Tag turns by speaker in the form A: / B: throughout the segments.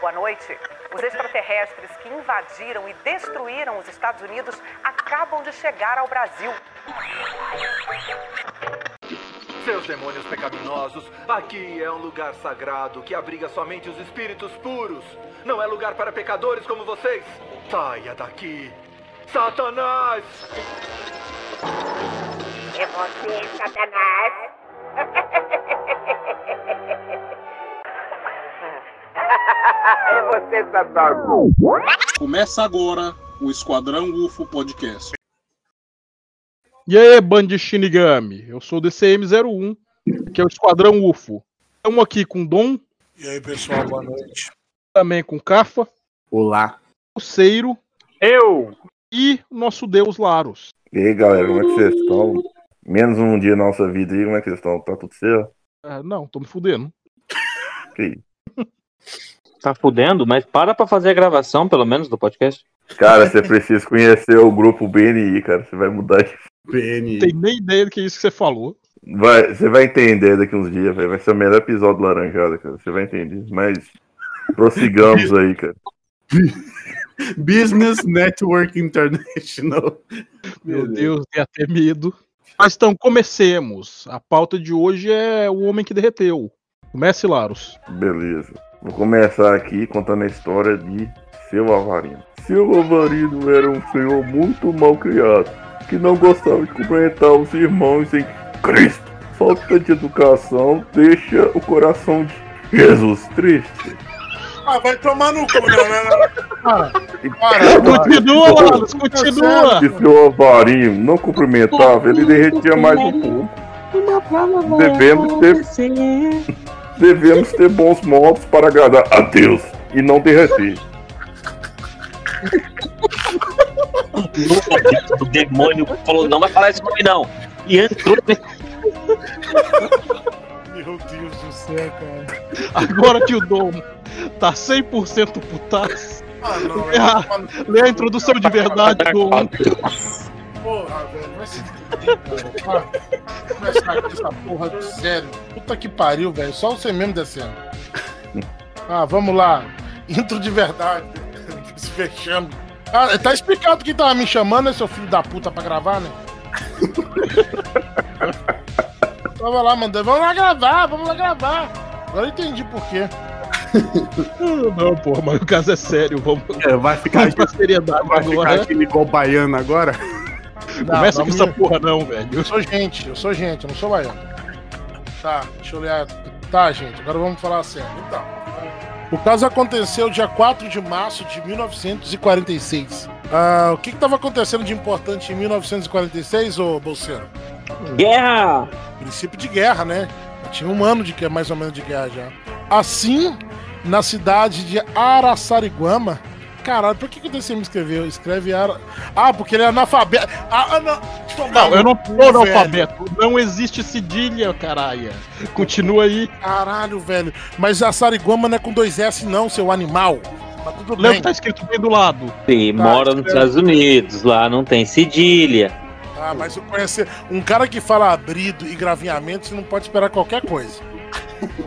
A: Boa noite. Os extraterrestres que invadiram e destruíram os Estados Unidos acabam de chegar ao Brasil.
B: Seus demônios pecaminosos, aqui é um lugar sagrado que abriga somente os espíritos puros. Não é lugar para pecadores como vocês. Saia daqui. Satanás!
C: É você, Satanás? É você, Satanás.
D: Começa agora o Esquadrão UFO Podcast.
E: E aí, band de Shinigami? Eu sou o DCM-01, que é o Esquadrão UFO. Estamos aqui com Dom.
F: E aí, pessoal, boa noite.
E: Também com Cafa.
G: Olá.
E: O Seiro.
H: Eu.
E: E o nosso deus Laros.
G: E aí, galera, como é que vocês estão? Menos um dia na nossa vida aí, como é que vocês estão? Tá tudo certo?
E: Ah, não, tô me fudendo.
G: Que
H: Tá fudendo, mas para pra fazer a gravação, pelo menos, do podcast.
G: Cara, você precisa conhecer o grupo BNI, cara. Você vai mudar de.
D: PN.
E: Tem nem ideia do que é isso que você falou.
G: Vai, você vai entender daqui uns dias, velho. Vai ser o melhor episódio do Laranjada, cara. Você vai entender. Mas prossigamos aí, cara.
D: Business Network International.
E: Meu Deus, tem até medo. Mas então, comecemos. A pauta de hoje é o homem que derreteu. Comece, Laros.
G: Beleza. Vou começar aqui contando a história de seu Avarino. Seu Avarino era um senhor muito mal criado, que não gostava de cumprimentar os irmãos em Cristo. Falta de educação deixa o coração de Jesus triste.
F: Ah, vai tomar no cu, né? né? Ah,
E: Continua, Laros, continua.
G: Se seu Avarinho não cumprimentava, ele derretia mais um pouco. Devemos ter, devemos ter bons modos para agradar a Deus e não derreter.
H: O demônio falou, não vai falar esse nome não. E entrou.
F: Meu Deus do céu, cara.
E: Agora que o Dom tá 100% putaço,
F: Ah, não.
E: lê a, lê a introdução de verdade, Dom.
F: Porra, velho. Vai se fuder, cara. Ah, começar aqui essa porra de sério. Puta que pariu, velho. Só você mesmo descendo. Ah, vamos lá. Intro de verdade. Se fechando. Ah, tá explicado quem tava me chamando, né, seu filho da puta, pra gravar, né? Tava lá, mandando. Vamos lá gravar, vamos lá gravar. Agora eu entendi por quê.
E: Não, porra, mas o caso é sério. Vamos,
D: É, vai ficar,
E: vamos pra seriedade
D: vai ficar
E: agora.
D: aquele igual baiano agora?
F: Não,
E: Começa
F: não
E: com essa porra, não, velho.
F: Eu sou gente, eu sou gente, eu não sou baiano. Tá, deixa eu olhar. Tá, gente, agora vamos falar sério. Então, o caso aconteceu dia 4 de março de 1946. Ah, o que estava acontecendo de importante em 1946, ô Bolseiro?
H: Guerra!
F: Princípio de guerra, né? Tinha um ano de que mais ou menos de guerra já. Assim, na cidade de Araçariguama. Caralho, por que, que o DCM escreveu? Escreve Ara... Ah, porque ele é analfabeto. Ah, ah, não.
E: Não, eu não tô
F: Velho.
E: analfabeto. Não existe cedilha, caralho. Continua aí.
F: Caralho, velho. Mas a Sariguama não é com dois S, não, seu animal. Mas tudo
E: Lembra
F: bem.
E: que tá escrito bem do lado.
H: E
F: Tá,
H: mora nos. Estados Unidos, lá não tem cedilha.
F: Ah, mas eu conhecer um cara que fala abrido e gravinhamento, você não pode esperar qualquer coisa.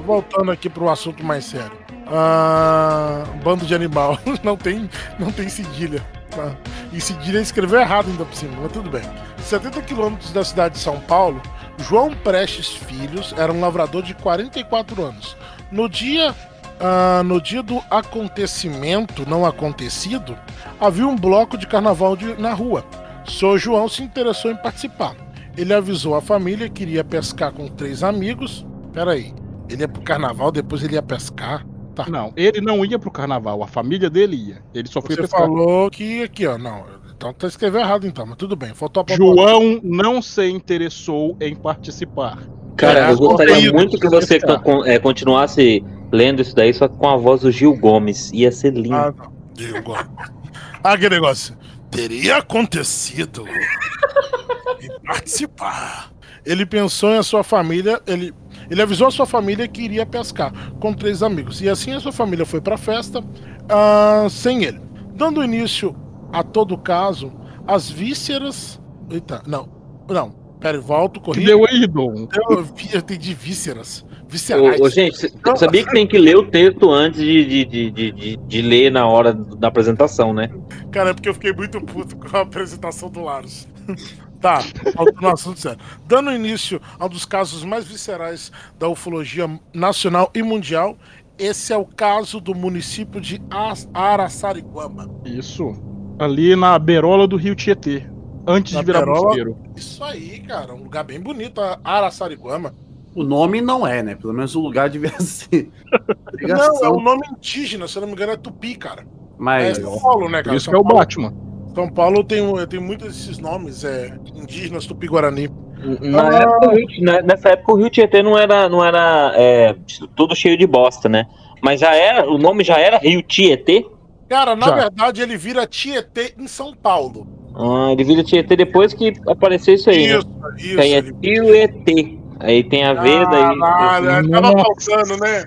F: Voltando aqui pro assunto mais sério. Ah, bando de animal. Não tem, não tem cedilha. tá? E cedilha escreveu errado ainda por cima, mas tudo bem. 70 quilômetros da cidade de São Paulo, João Prestes Filhos era um lavrador de 44 anos. No dia, ah, no dia do acontecimento não acontecido, havia um bloco de carnaval de- na rua. Sr. João se interessou em participar. Ele avisou a família que iria pescar com três amigos. Peraí, ele ia pro carnaval, depois ele ia pescar. Tá.
E: Não, ele não ia pro carnaval, a família dele ia. Ele só foi
F: Você
E: pescar.
F: falou que aqui, ó, não. Então tá escreveu errado então, mas tudo bem. Faltou a
E: João não se interessou em participar.
H: Cara,
F: É,
H: eu gostaria muito que
F: que você
H: é, continuasse lendo isso daí, só que com a voz do Gil Gomes. Ia ser lindo.
F: Ah, não. Digo. Ah, aquele negócio. Teria acontecido em participar. Ele pensou em a sua família, ele, ele avisou a sua família que iria pescar com três amigos. E assim a sua família foi pra festa ah, sem ele. Dando início a todo o caso, as vísceras. Eita, não, não, Pera, volto, corri.
E: deu aí, Dom?
F: Eu, eu entendi vísceras.
H: Ô,
F: Viscerais.
H: ô, gente, sabia que tem que ler o texto antes de, de, de, de, de- de ler na hora da apresentação, né?
F: Cara, é porque eu fiquei muito puto com a apresentação do Laros. Tá, no assunto sério. Dando início a um dos casos mais viscerais da ufologia nacional e mundial, esse é o caso do município de Araçariguama.
E: Isso. Ali na berola do rio Tietê. Antes
F: Na
E: de virar mosteiro.
F: Isso aí, cara, um lugar bem bonito, Araçariguama.
I: O nome não é, né? Pelo menos o lugar devia ser.
F: Não, é um nome indígena, se eu não me engano é Tupi, cara. É
I: Mas
F: São Paulo, né,
E: Por
F: cara?
E: isso
F: São
E: que é o Batman.
F: São Paulo tem, tem muitos desses nomes é, indígenas Tupi-Guarani.
H: Na época, o Rio- na- nessa época o Rio Tietê não era, não era é, tudo cheio de bosta, né? Mas já era, o nome já era Rio Tietê.
F: Cara, na
E: Já.
F: verdade ele vira Tietê em São Paulo.
H: Ah, ele vira Tietê depois que apareceu isso aí, né?
F: Isso, isso.
H: Tem é Tietê. Aí tem a V, daí.
F: Caralho, tava faltando, né?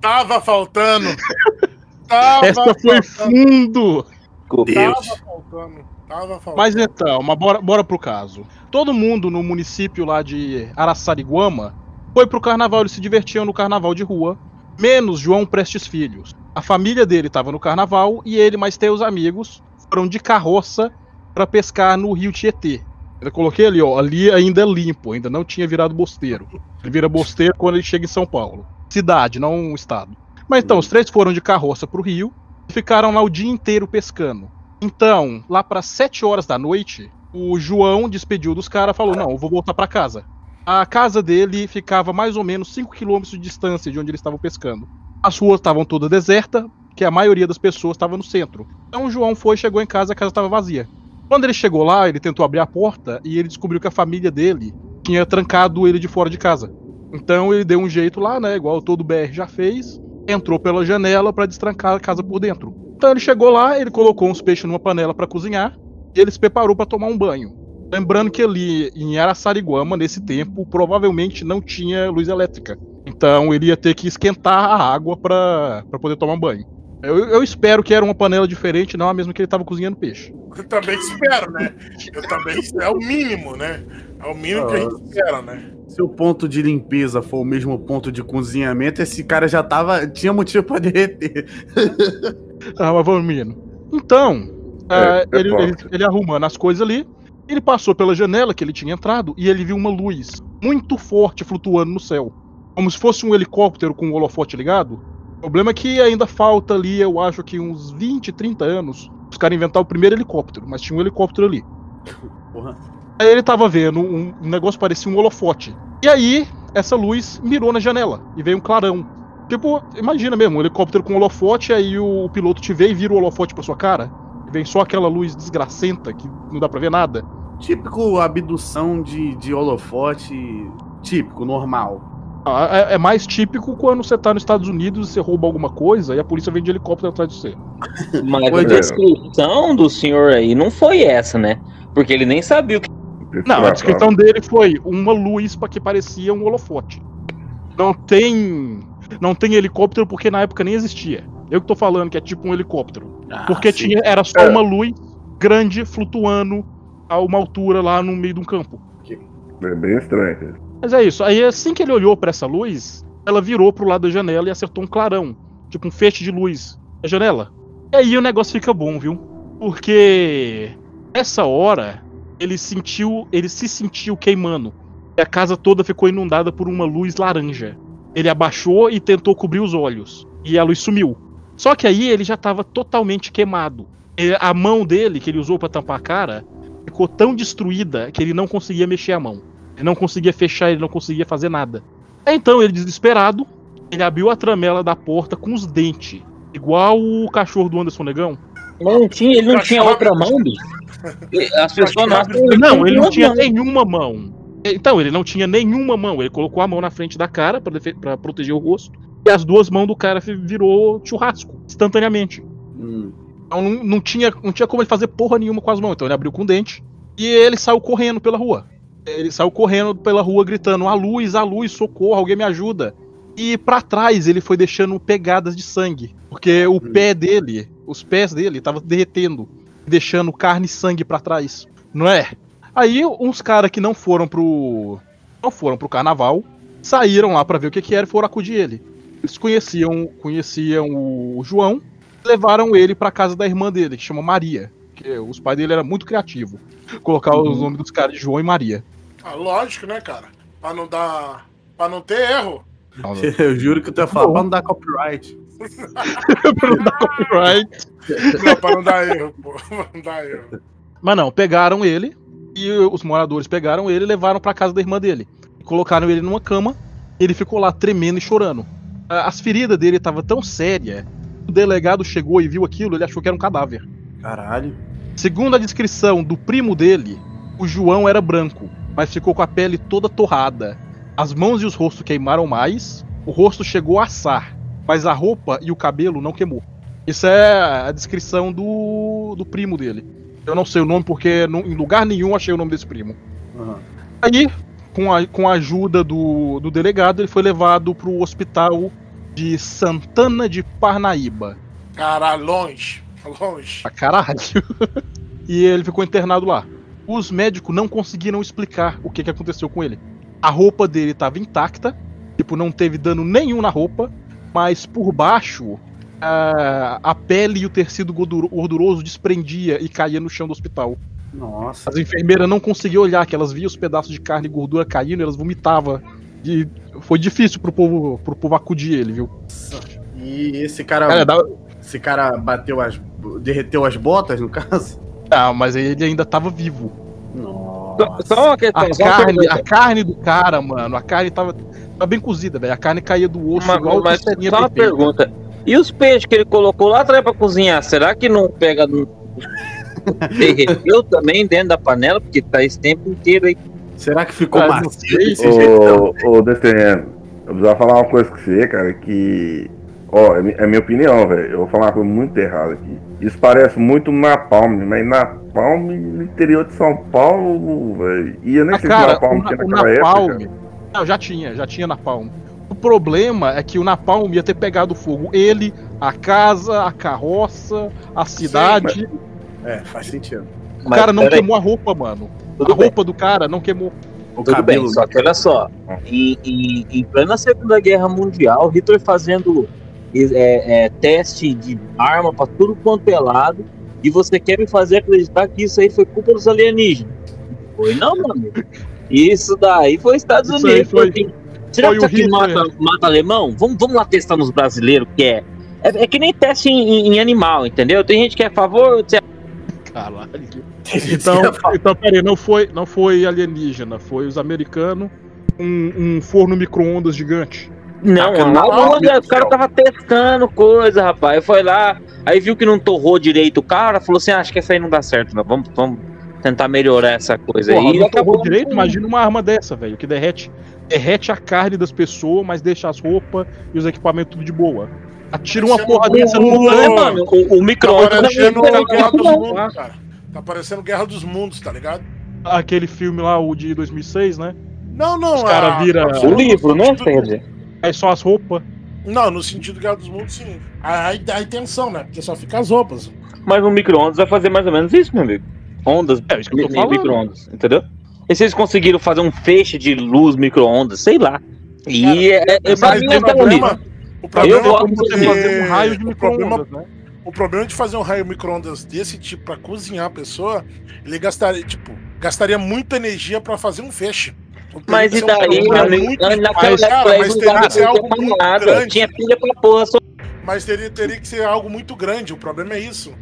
F: Tava faltando. Tava
E: Essa foi
F: faltando.
E: fundo.
H: Desculpa.
F: Tava
I: Deus.
F: faltando. Tava faltando.
E: Mas então, mas bora, bora pro caso. Todo mundo no município lá de Araçariguama foi pro carnaval, eles se divertiam no carnaval de rua, menos João Prestes Filhos. A família dele tava no carnaval e ele mais teus amigos foram de carroça pra pescar no rio Tietê. Eu coloquei ali, ó, ali ainda é limpo, ainda não tinha virado bosteiro. Ele vira bosteiro quando ele chega em São Paulo. Cidade, não um estado. Mas então, os três foram de carroça pro rio ficaram lá o dia inteiro pescando. Então, lá para 7 horas da noite, o João despediu dos caras e falou: Não, eu vou voltar para casa. A casa dele ficava mais ou menos 5 km de distância de onde eles estavam pescando. As ruas estavam todas desertas, que a maioria das pessoas estava no centro. Então o João foi, chegou em casa, a casa estava vazia. Quando ele chegou lá, ele tentou abrir a porta e ele descobriu que a família dele tinha trancado ele de fora de casa. Então ele deu um jeito lá, né? Igual todo BR já fez. Entrou pela janela para destrancar a casa por dentro. Então ele chegou lá, ele colocou uns peixes numa panela para cozinhar e ele se preparou para tomar um banho. Lembrando que ali em Araçariguama, nesse tempo, provavelmente não tinha luz elétrica. Então ele ia ter que esquentar a água para poder tomar banho. Eu, eu espero que era uma panela diferente, não a mesma que ele estava cozinhando peixe.
F: Eu também espero, né? Eu também É o mínimo, né? É o mínimo que a gente espera, né?
I: se o ponto de limpeza for o mesmo ponto de cozinhamento, esse cara já tava. Tinha motivo pra derreter.
E: Ah, mas vamos, menino. Então,
G: É,
E: ah,
G: é
E: ele, ele, ele arrumando as coisas ali, ele passou pela janela que ele tinha entrado e ele viu uma luz muito forte flutuando no céu. Como se fosse um helicóptero com o holofote ligado. O problema é que ainda falta ali, eu acho que uns 20, 30 anos, os caras inventaram o primeiro helicóptero, mas tinha um helicóptero ali.
I: Porra.
E: Aí ele tava vendo um, um negócio que parecia um holofote. E aí, essa luz mirou na janela e veio um clarão. Tipo, imagina mesmo, um helicóptero com holofote, aí o, piloto te vê e vira o holofote pra sua cara. E vem só aquela luz desgracenta que não dá pra ver nada.
I: Típico abdução de, de holofote. Típico, normal.
E: Ah, É, é mais típico quando você tá nos Estados Unidos e você rouba alguma coisa e a polícia vem de helicóptero atrás de você.
H: Mas a descrição do senhor aí não foi essa, né? Porque ele nem sabia o que.
E: Não, a descrição dele foi uma luz que parecia um holofote. Não tem. Não tem helicóptero porque na época nem existia. Eu que tô falando que é tipo um helicóptero.
I: Ah,
E: Porque
I: sim.
E: tinha, era só
G: É.
E: uma luz grande flutuando a uma altura lá no meio de um campo.
G: É bem estranho.
E: Mas é isso. Aí assim que ele olhou pra essa luz, ela virou pro lado da janela e acertou um clarão. Tipo um feixe de luz na janela. E aí o negócio fica bom, viu? Porque nessa hora ele sentiu. Ele se sentiu queimando. E a casa toda ficou inundada por uma luz laranja. Ele abaixou e tentou cobrir os olhos. E a luz sumiu. Só que aí ele já estava totalmente queimado. A mão dele, que ele usou para tampar a cara, ficou tão destruída que ele não conseguia mexer a mão. Ele não conseguia fechar, ele não conseguia fazer nada. Então ele, desesperado, ele abriu a tramela da porta com os dentes. Igual o cachorro do Anderson Negão.
H: Não tinha, ele não tinha outra mão, bicho. As pessoas nascem.
E: Não, ele não tinha nenhuma mão. Então, ele não tinha nenhuma mão. Ele colocou a mão na frente da cara pra proteger o rosto. E as duas mãos do cara virou churrasco, instantaneamente.
I: Hum.
E: Então não, não tinha, não tinha como ele fazer porra nenhuma com as mãos. Então ele abriu com o dente e ele saiu correndo pela rua. Ele saiu correndo pela rua gritando: A luz, a luz, socorro, alguém me ajuda. E pra trás ele foi deixando pegadas de sangue. Porque o pé dele, os pés dele, estavam derretendo, deixando carne e sangue pra trás. Não é? Aí uns caras que não foram pro. não foram pro carnaval, saíram lá pra ver o que, que era e foram acudir ele. Eles conheciam, conheciam o João, levaram ele pra casa da irmã dele, que chama Maria. Que os pais dele eram muito criativos. Colocar os nomes dos caras de João e Maria.
F: Ah, lógico, né, cara? Pra não dar. Pra não ter erro.
I: Eu juro que eu tô falando pra não dar copyright.
E: pra não dar copyright.
F: Não, pra não dar erro, pô. Pra não dar erro.
E: Mas não, pegaram ele e os moradores pegaram ele e levaram pra casa da irmã dele. Colocaram ele numa cama, ele ficou lá tremendo e chorando. As feridas dele estavam tão sérias. O delegado chegou e viu aquilo, ele achou que era um cadáver.
I: Caralho.
E: Segundo a descrição do primo dele, o João era branco, mas ficou com a pele toda torrada. As mãos e os rostos queimaram mais, o rosto chegou a assar, mas a roupa e o cabelo não queimou. Isso é a descrição do, do primo dele. Eu não sei o nome porque em lugar nenhum achei o nome desse primo.
I: Aham.
E: Aí, com a, com a ajuda do, do delegado, ele foi levado pro hospital de Santana de Parnaíba.
F: Caralho, longe. Longe.
E: Pra caralho. e ele ficou internado lá. Os médicos não conseguiram explicar o que, que aconteceu com ele. A roupa dele estava intacta, tipo, não teve dano nenhum na roupa, mas por baixo a, a pele e o tecido gorduro- gorduroso desprendia e caía no chão do hospital.
I: Nossa.
E: As enfermeiras não conseguiam olhar, que elas viam os pedaços de carne e gordura caindo e elas vomitavam. E foi difícil pro povo, pro povo acudir ele, viu?
I: E esse cara.
E: Cara, dá-
I: Esse cara bateu as. Derreteu as botas, no caso?
E: Ah, mas ele ainda tava vivo.
I: Nossa.
H: Só uma questão,
E: A carne, a carne do cara, mano, a carne tava, tava bem cozida, velho. A carne caía do osso
H: Mas,
E: igual
H: mas
E: costelinha
H: só uma pergunta. E os peixes que ele colocou lá atrás pra cozinhar, será que não pega. no- Derreteu também dentro da panela? Porque tá esse tempo inteiro aí.
I: Será que ficou
E: Ah, não
I: macio desse jeitão?
G: Ô, ô DTM, eu precisava falar uma coisa com você, cara, que. Ó, é, é minha opinião, velho. Eu vou falar uma coisa muito errada aqui. Isso parece muito Napalm, mas Napalm no interior de São Paulo, velho. E eu nem
E: Ah,
G: sei
E: cara,
G: se Napalm
E: o,
G: tinha
E: o
G: naquela
E: Napalm.
G: época.
E: Não, já tinha, já tinha Napalm. O problema é que o Napalm ia ter pegado fogo. Ele, a casa, a carroça, a cidade.
I: É, faz sentido.
E: o
H: Mas
E: cara não queimou a roupa, mano.
H: Tudo
E: a
H: bem.
E: roupa do cara não queimou.
I: O
H: Tudo
I: cabelo.
H: bem, só que olha só, em, em, em plena Segunda Guerra Mundial, Hitler fazendo é, é, teste de arma pra tudo quanto é lado, e você quer me fazer acreditar que isso aí foi culpa dos alienígenas? Foi não, meu amigo. Isso daí foi Estados
E: Isso
H: Unidos.
E: foi-
H: porque- Será
E: foi
H: que isso aqui mata, mata alemão? Vamos, vamos lá testar nos brasileiros, que é. É, é que nem teste em, em- em animal, entendeu? Tem gente que é a favor, outros é
E: Caralho. Então, então peraí, não foi, não foi alienígena, foi os americanos com um, forno micro-ondas gigante.
H: Não,
I: na mão,
H: o cara tava testando coisa, rapaz. Foi lá, aí viu que não torrou direito o cara, falou assim: ah, acho que essa aí não dá certo, não. Vamos, vamos tentar melhorar essa coisa
E: Porra,
H: aí.
E: não
H: acabou
E: torrou direito, imagina uma arma dessa, velho, que derrete, derrete a carne das pessoas, mas deixa as roupas e os equipamentos tudo de boa. Atira uma
F: Você
E: porra dessa no
H: É, mano, o, o
F: Tá
H: micro-ondas
F: parecendo
H: não é
F: Guerra dos
H: não.
F: Mundos, cara. Tá parecendo Guerra dos Mundos, tá ligado?
E: Aquele filme lá, o de 2006, né?
F: Não, não.
E: Os cara
F: a-
E: vira-
F: a-
H: O livro, né?
F: sentido-
E: Aí só as roupas.
F: Não, no sentido Guerra dos Mundos, sim. Aí dá a intenção, né? Porque só fica as roupas.
H: Mas o micro-ondas vai fazer mais ou menos isso, meu amigo. Ondas,
E: É, isso que eu tô falando.
H: micro-ondas, entendeu? E se eles conseguiram fazer um feixe de luz micro-ondas, sei lá. E
F: Cara,
H: é, é, pra mim
F: o
H: é
F: problema, o problema
H: Eu
F: é
E: Como você
H: de-
E: fazer um raio de micro-ondas, né?
F: o problema de fazer um raio micro-ondas desse tipo pra cozinhar a pessoa, ele gastaria, tipo, gastaria muita energia pra fazer um feixe.
H: Mas e daí, meu amigo? Naquela pra nada. Tinha pilha pra porra. Só...
F: Mas teria, teria que ser algo muito grande. O problema é isso.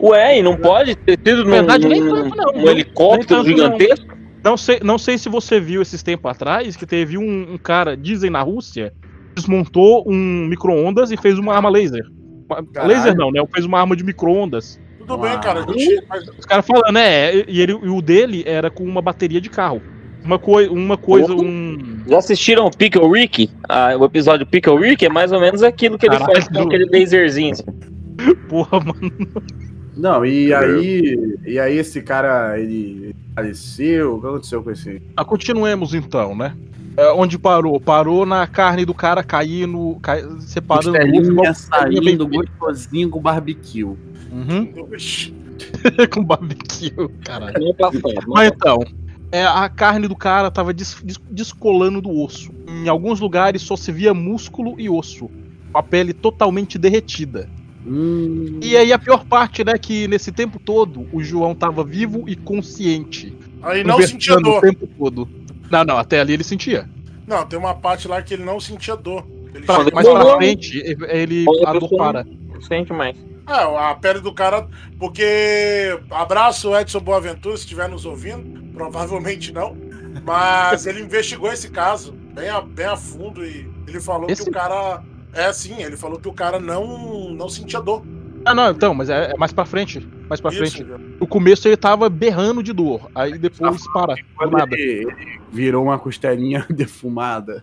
H: Ué, e não pode ter sido num,
E: verdade, nem
H: num-
E: tanto não,
H: um helicóptero
E: tanto não.
H: gigantesco?
E: Não sei, não sei se você viu esses tempos atrás que teve um, um cara, dizem na Rússia, desmontou um micro-ondas e fez uma arma laser.
I: Caralho.
E: Laser não, né? Fez uma arma de micro-ondas.
F: Tudo
I: Uau.
F: bem, cara. Gente, mas,
E: Os caras falando, né? E, ele, e o dele era com uma bateria de carro. Uma, coi uma coisa, um.
H: Já assistiram o Pickle Rick? Ah, o episódio Pickle Rick é mais ou menos aquilo que ele
E: Caralho.
H: faz com aquele laserzinho. assim.
E: Porra, mano.
I: Não, e aí. E aí esse cara, ele faleceu? O que aconteceu com esse?
E: Ah, continuemos então, né? É, onde parou? Parou na carne do cara caindo, cai, separando o bem
I: saindo gostosinho com barbecue.
E: Uhum.
F: Oxi,
E: com barbecue, caralho.
H: Fora, não
E: Mas então, é, a carne do cara tava des- des- descolando do osso. Em alguns lugares só se via músculo e osso. Com a pele totalmente derretida.
I: Hum,
E: E aí a pior parte, né, que nesse tempo todo o João tava vivo e consciente.
F: Aí não sentia dor.
E: o tempo todo. Não, não, até ali ele sentia.
F: Não, tem uma parte lá que ele não sentia dor. Ele
E: Pra,
F: chega-
E: mais pra frente, ele, a dor para.
H: sente mais.
F: É, a pele do cara. Porque. Abraço, Edson Boaventura, se estiver nos ouvindo. Provavelmente não. Mas ele investigou esse caso bem a, bem a fundo e ele falou
E: Esse-
F: que o cara. É sim, ele falou que o cara não, não sentia dor.
E: Ah, não, então, mas é, é mais pra frente. Mais pra
F: Isso,
E: frente. No começo ele tava berrando de dor. Aí depois para. Do
I: quando
E: nada.
I: ele, ele virou uma costelinha defumada.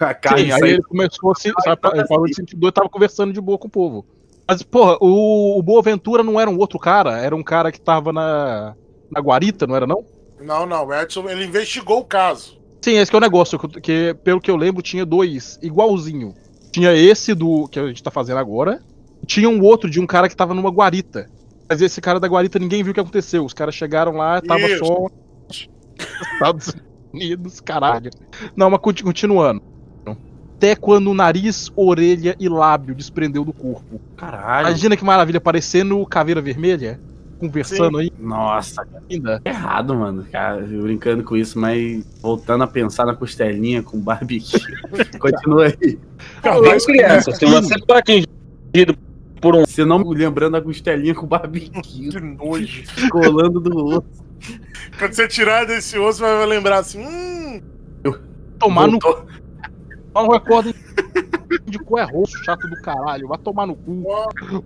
I: A carne
E: Sim, aí ele começou a se. sabe, Ele falou de sentir dor e tava conversando de boa com o povo. Mas, porra, o, o Boaventura não era um outro cara, era um cara que tava na. na guarita, não era não?
F: Não, não, o Edson ele investigou o caso.
E: Sim, esse que é o negócio, que, pelo que eu lembro tinha dois igualzinho. Tinha esse do que a gente tá fazendo agora, e tinha um outro de um cara que tava numa guarita. Mas esse cara da guarita ninguém viu o que aconteceu. Os caras chegaram lá, tava
F: Isso.
E: só Estados Unidos, caralho. Não, mas conti- continuando. Até quando o nariz, orelha e lábio desprendeu do corpo.
I: Caralho.
E: Imagina que maravilha, parecendo caveira vermelha, conversando aí
I: Nossa,
E: ainda.
I: é errado, mano. Cara, eu brincando com isso, mas voltando a pensar na costelinha com barbecue. Continua aí.
H: Bem criança, se você for atingido por um.
I: Você não lembrando a costelinha com barbecue
F: Que nojo.
I: colando do osso.
F: Quando você tirar desse osso, vai vai lembrar assim. Hum,
E: Tomar no
I: Voltou.
E: Só não recorda de qual é rosto chato do caralho. Vai tomar no cu.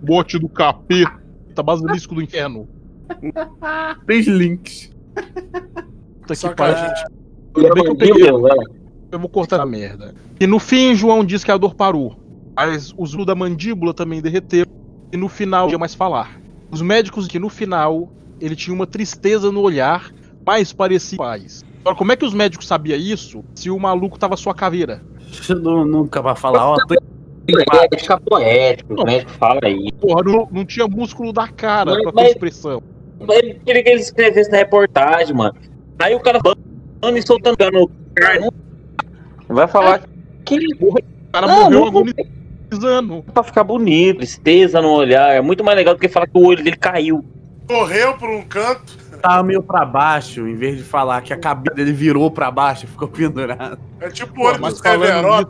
E: Bote do capeta. Basilisco do inferno.
I: Fez links.
E: Puta
F: só
E: que pariu.
F: gente.
E: Ainda bem que eu peguei. Eu vou cortar a merda. E no fim, João diz que a dor parou. Mas os músculos da mandíbula também derreteram. E no final, não ia mais falar. Os médicos que no final, ele tinha uma tristeza no olhar, mais parecia paz. Agora, como é que os médicos sabiam isso se o maluco tava sua caveira?
I: Você não, nunca vai falar, ó, tô
H: É, fica poético, o médico fala aí.
E: Porra, não, não tinha músculo da cara
H: Mas-
E: pra ter
H: mas-
E: expressão.
H: Ele queria que ele escrevesse na reportagem, mano. Aí o cara falando e soltando no cara. não- Vai falar que
E: O cara
H: Não,
E: morreu
H: não-
E: agonizando.
H: pra ficar bonito, tristeza no olhar. É muito mais legal do que falar que o olho dele caiu.
F: Correu por um canto.
I: tava meio pra baixo, em vez de falar que a cabeça dele virou pra baixo, ficou pendurado.
F: É tipo o olho do
E: mas velho,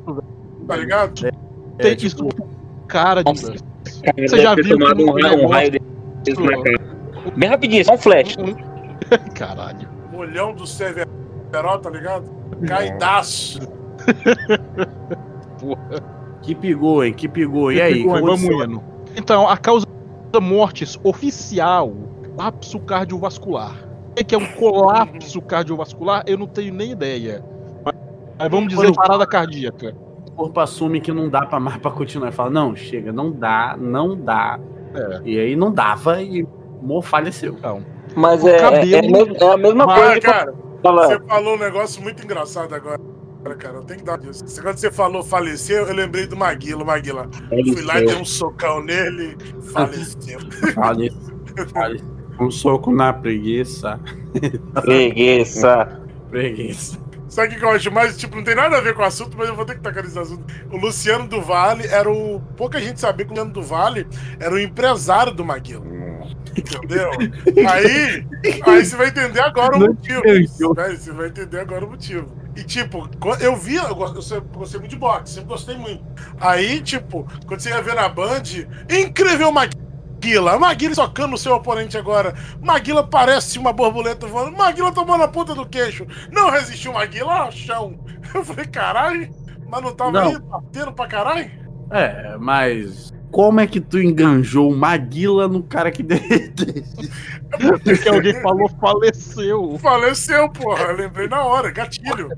F: tá ligado?
E: Tem
I: É, tipo,
E: isso cara de
H: Nossa.
E: Você
H: Cara,
E: já viu
H: tomado
E: que
H: um, raio- um raio desse na cara. Bem rapidinho, só um flash.
E: Caralho.
F: O olhão do Severo, tá ligado? Caidaço.
I: Que pegou, hein? Que pegou. E aí? Como
E: vamos indo. Então, a causa da mortes oficial, colapso cardiovascular. O que é um colapso cardiovascular? Eu não tenho nem ideia. Mas mas vamos dizer parada cardíaca.
I: O corpo assume que não dá pra mais pra continuar. Fala, não, chega, não dá, não dá.
E: É.
I: E aí não dava e Mo faleceu.
E: Então,
H: Mas é, é,
E: cabelo-
H: é a mesma- é a mesma
E: Mas,
H: coisa que
F: cara,
H: fala.
F: você falou um negócio muito engraçado agora. Cara, eu tenho que dar disso. Quando você falou faleceu, eu lembrei do Maguila. Maguila. Fui lá e dei um socão nele. Faleceu.
I: Faleceu. faleceu. Um soco na preguiça.
H: Preguiça.
I: Preguiça.
F: Sabe o que eu acho mais? Tipo, não tem nada a ver com o assunto, mas eu vou ter que tacar nesse assunto. O Luciano do Vale era o. Pouca gente sabia que o Luciano do Vale era o empresário do Maguila. Entendeu? Aí, aí você vai entender agora o motivo. né? Você vai entender agora o motivo. E tipo, eu vi, eu gostei muito de boxe, sempre gostei muito. Aí, tipo, quando você ia ver na Band, incrível Maguila. Maguila socando o seu oponente agora. Maguila parece uma borboleta voando. Maguila tomou na ponta do queixo. Não resistiu Maguila, ah, chão. Eu falei, caralho, mas não tava
I: Não.
F: aí batendo pra caralho?
I: É, mas. Como é que tu enganjou o Maguila no cara que derreteu?
E: porque alguém falou faleceu.
F: Faleceu, porra. Eu lembrei na hora, gatilho.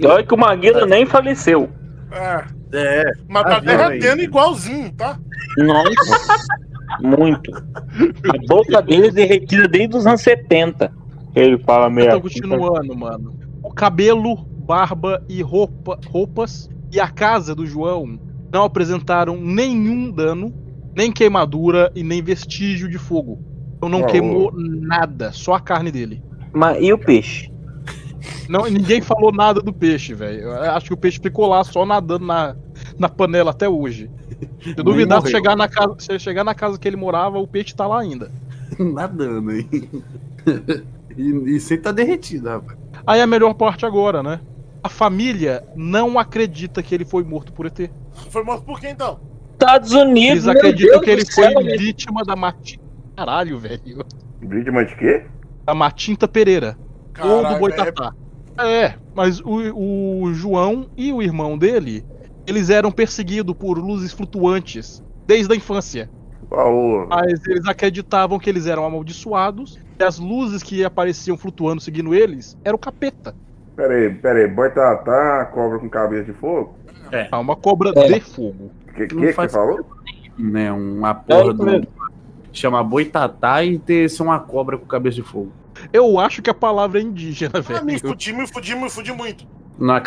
H: E olha que o Maguila nem faleceu.
F: É,
I: É,
F: mas
I: Tá
F: tá derretendo igualzinho, tá?
H: Nossa. Muito. A boca dele é derretida desde os anos 70. Ele fala meio.
E: Então, continuando, mano. O cabelo, barba e roupa, roupas e a casa do João não apresentaram nenhum dano, nem queimadura e nem vestígio de fogo. Então não
G: Ah,
E: queimou nada, só a carne dele.
H: Mas e o peixe?
E: Não, ninguém falou nada do peixe, velho. Acho que o peixe ficou lá só nadando na, na panela até hoje. Se eu duvidar, se chegar, na casa, se eu chegar na casa que ele morava, o peixe tá lá ainda.
I: Nadando aí. E, e sem tá derretido, rapaz.
E: Aí a melhor parte agora, né? A família não acredita que ele foi morto por ET.
F: Foi morto por quem então?
H: Estados Unidos,
E: Eles
H: meu
E: acreditam
H: Deus
E: que ele foi
H: céu,
E: vítima da Matinta. Caralho, velho.
G: Vítima de quê?
E: Da Matinta Pereira. ou do
F: Caralho,
E: Boitatá. É, mas o, o João e o irmão dele, eles eram perseguidos por luzes flutuantes desde a infância. Mas eles acreditavam que eles eram amaldiçoados e as luzes que apareciam flutuando seguindo eles eram o capeta.
G: Pera aí, pera aí. Boitatá, cobra com cabeça de fogo?
E: É uma cobra
H: É.
E: de fogo.
G: O que, que, que
I: faz
G: falou?
I: Né, uma
H: É
I: porra
H: isso
I: do.
H: mesmo.
I: Chama boitatá e ter ser uma cobra com cabeça de fogo.
E: Eu acho que a palavra é indígena,
F: Ah, me
E: velho.
F: fudi, me fudi, me fudi muito.
I: Não,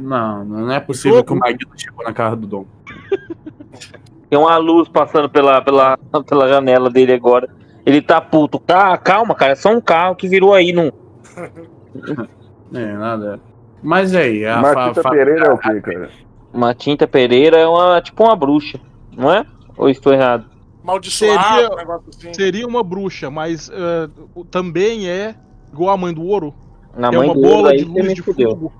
I: não, não é possível que o Maguito chegou na casa do Dom.
H: Tem uma luz passando pela, pela, pela janela dele agora. Ele tá puto. Tá, calma, cara. É só um carro que virou aí num.
I: É, nada. Mas aí, a fa-
G: Pereira é o quê, cara?
H: Uma tinta Pereira é uma, tipo uma bruxa, não é? Ou estou errado?
F: Maldiçoado,
E: Seria-
F: um negócio assim.
E: Seria uma bruxa, mas eh, também é igual a mãe do ouro.
H: Na
E: é
H: mãe
E: uma
H: do
E: bola
H: ouro
E: de luz de
H: fudeu.
E: fogo.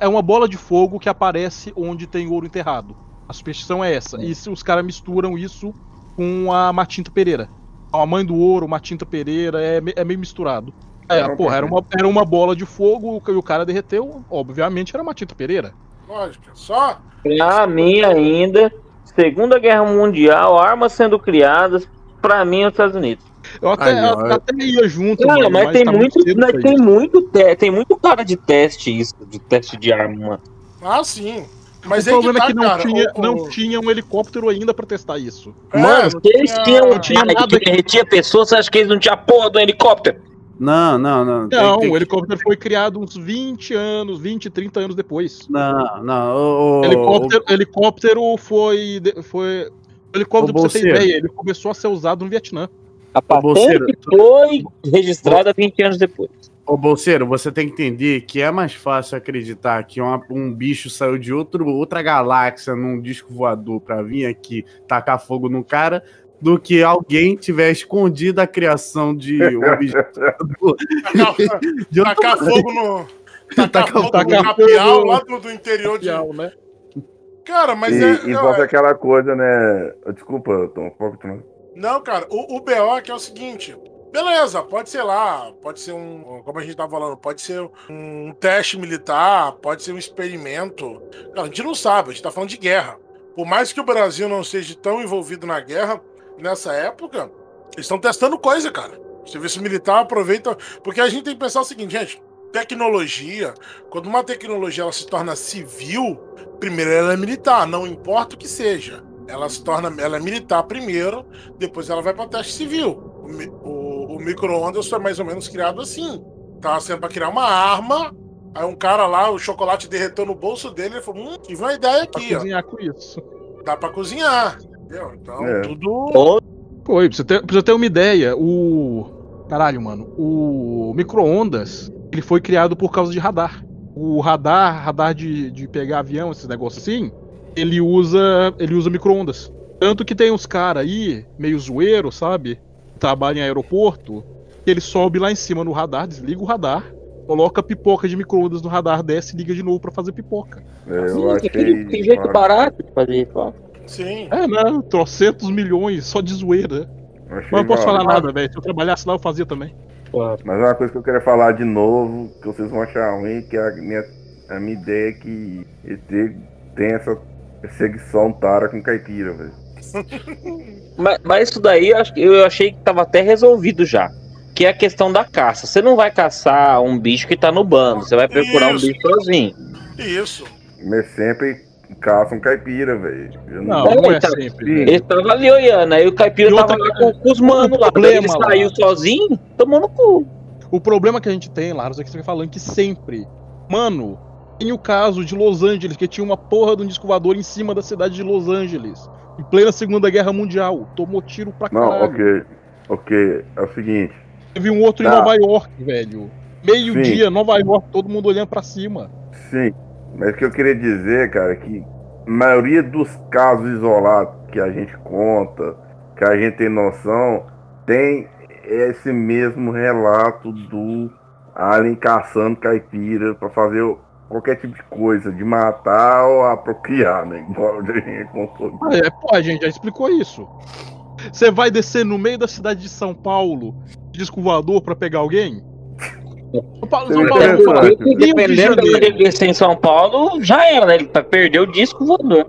E: É uma bola de fogo que aparece onde tem ouro enterrado. A superstição é essa. E se os caras misturam isso com a Matinta Pereira. A mãe do ouro, Matinta Pereira, é, é meio misturado. É,
G: Não,
E: porra, era uma, era uma bola de fogo e o cara derreteu. Obviamente era Matinta Pereira.
F: Lógico, é só.
H: Pra mim ainda, Segunda Guerra Mundial, armas sendo criadas, pra mim, os Estados Unidos.
E: Eu até,
I: ó,
E: eu até ia junto,
H: Cara,
E: mano,
H: mas, tem
E: tá
H: muito,
E: cedo
H: mas tem muito, te- tem muito cara de teste isso, de teste de arma, mano.
F: Ah, sim. Mas
E: o problema
F: tá,
E: é que não,
F: cara,
E: tinha,
F: o- o-
E: não tinha um helicóptero ainda pra testar isso.
F: É,
H: Mano, se eles
F: tinha-
H: tinham um
E: tinha nada
H: que derretia pessoas, você acha que eles não tinham porra do helicóptero?
I: Não, não, não. tem-
E: Não,
I: tem
E: o
I: que-
E: helicóptero foi criado uns 20 anos, 20, 30 anos depois.
I: Não, não. O, o-
E: helicóptero, helicóptero foi. foi o helicóptero,
I: Ô,
E: pra você ter ideia, ele começou a ser usado no Vietnã.
H: A patente foi registrada 20 anos depois.
I: Ô, Bolseiro, você tem que entender que é mais fácil acreditar que uma- um bicho saiu de outro, outra galáxia num disco voador pra vir aqui tacar fogo no cara do que alguém tiver escondido a criação de de outro
F: tacar fogo no. Tacar
I: Tacar-
F: fogo
E: tacar
F: no capial
E: fogo-
F: lá do, do interior de.
E: Mundial, né?
F: Cara, mas
G: e,
F: é.
G: e
F: não,
G: volta
F: é-
G: aquela coisa, né? Desculpa, Tom, continuar.
F: Não, cara, o, o BO que é o seguinte. Beleza, pode ser lá, pode ser um. Como a gente tá falando, pode ser um teste militar, pode ser um experimento. Cara, a gente não sabe, a gente tá falando de guerra. Por mais que o Brasil não seja tão envolvido na guerra, nessa época, eles estão testando coisa, cara. Serviço militar aproveita. Porque a gente tem que pensar o seguinte, gente: tecnologia, quando uma tecnologia ela se torna civil, primeiro ela é militar, não importa o que seja. Ela se torna, ela é militar primeiro, depois ela vai para teste civil. O, o- o micro-ondas foi mais ou menos criado assim. Tava sendo para criar uma arma, aí um cara lá, o chocolate derreteu no bolso dele, ele falou: hum, tive uma ideia
E: Pra
F: aqui, ó.
E: cozinhar com isso.
F: Dá para cozinhar. Entendeu? Então,
G: É.
F: tudo.
E: Foi, pra você, ter, pra você ter uma ideia, o. Caralho, mano. O micro-ondas, ele foi criado por causa de radar. O radar, radar de, de pegar avião, esses negócios assim, ele usa. Ele usa micro-ondas. Tanto que tem uns caras aí, meio zoeiro, sabe? Que trabalham em aeroporto, que ele sobe lá em cima no radar, desliga o radar, coloca pipoca de micro-ondas no radar, desce e liga de novo pra fazer pipoca.
G: É, eu
H: Sim,
G: achei.
H: tem, tem jeito
G: claro,
H: barato de fazer isso. ó.
F: Sim.
E: É, né? Trocentos milhões só de zoeira.
G: achei
E: Mas não posso falar nada, velho. Se eu trabalhasse lá, eu fazia também.
G: Mas uma coisa que eu queria falar de novo, que vocês vão achar ruim, que a minha, a minha ideia é que ET tem essa perseguição tara com caipira, velho.
H: Mas, mas isso daí eu ach- eu achei que tava até resolvido já. Que é a questão da caça. Você não vai caçar um bicho que tá no bando, você vai procurar um
F: Isso.
H: bicho sozinho.
F: Isso.
G: Mas sempre caçam caipira, velho. Eu
E: Não,
H: É,
E: não é sempre.
H: Ele tava ali olhando, aí o caipira
E: E
H: tava
E: outra-
H: lá com, com os manos
E: o
H: lá. Daí ele
E: problema
H: saiu
E: lá-
H: sozinho, tomou no cu.
E: O problema que a gente tem, Laros, é que você fica falando que sempre. Mano, tem o caso de Los Angeles, que tinha uma porra de um disco voador em cima da cidade de Los Angeles. Em plena Segunda Guerra Mundial. Tomou tiro pra
G: Não,
E: caralho.
G: ok. Ok, é o seguinte.
E: Teve um outro em
G: Tá.
E: Nova York, velho. Meio-dia, Nova York, todo mundo olhando pra cima.
G: Sim, mas o que eu queria dizer, cara, é que a maioria dos casos isolados que a gente conta, que a gente tem noção, tem esse mesmo relato do alien caçando caipira pra fazer qualquer tipo de coisa, de matar ou apropriar, né? Igual contou.
E: Ah, É, pô, a gente já explicou isso. Você vai descer no meio da cidade de São Paulo, de disco voador, pra pegar alguém? São Paulo, São Paulo, São Paulo,
H: Dependendo de ele descer em São Paulo, já era, né? Ele tá- perdeu o disco voador.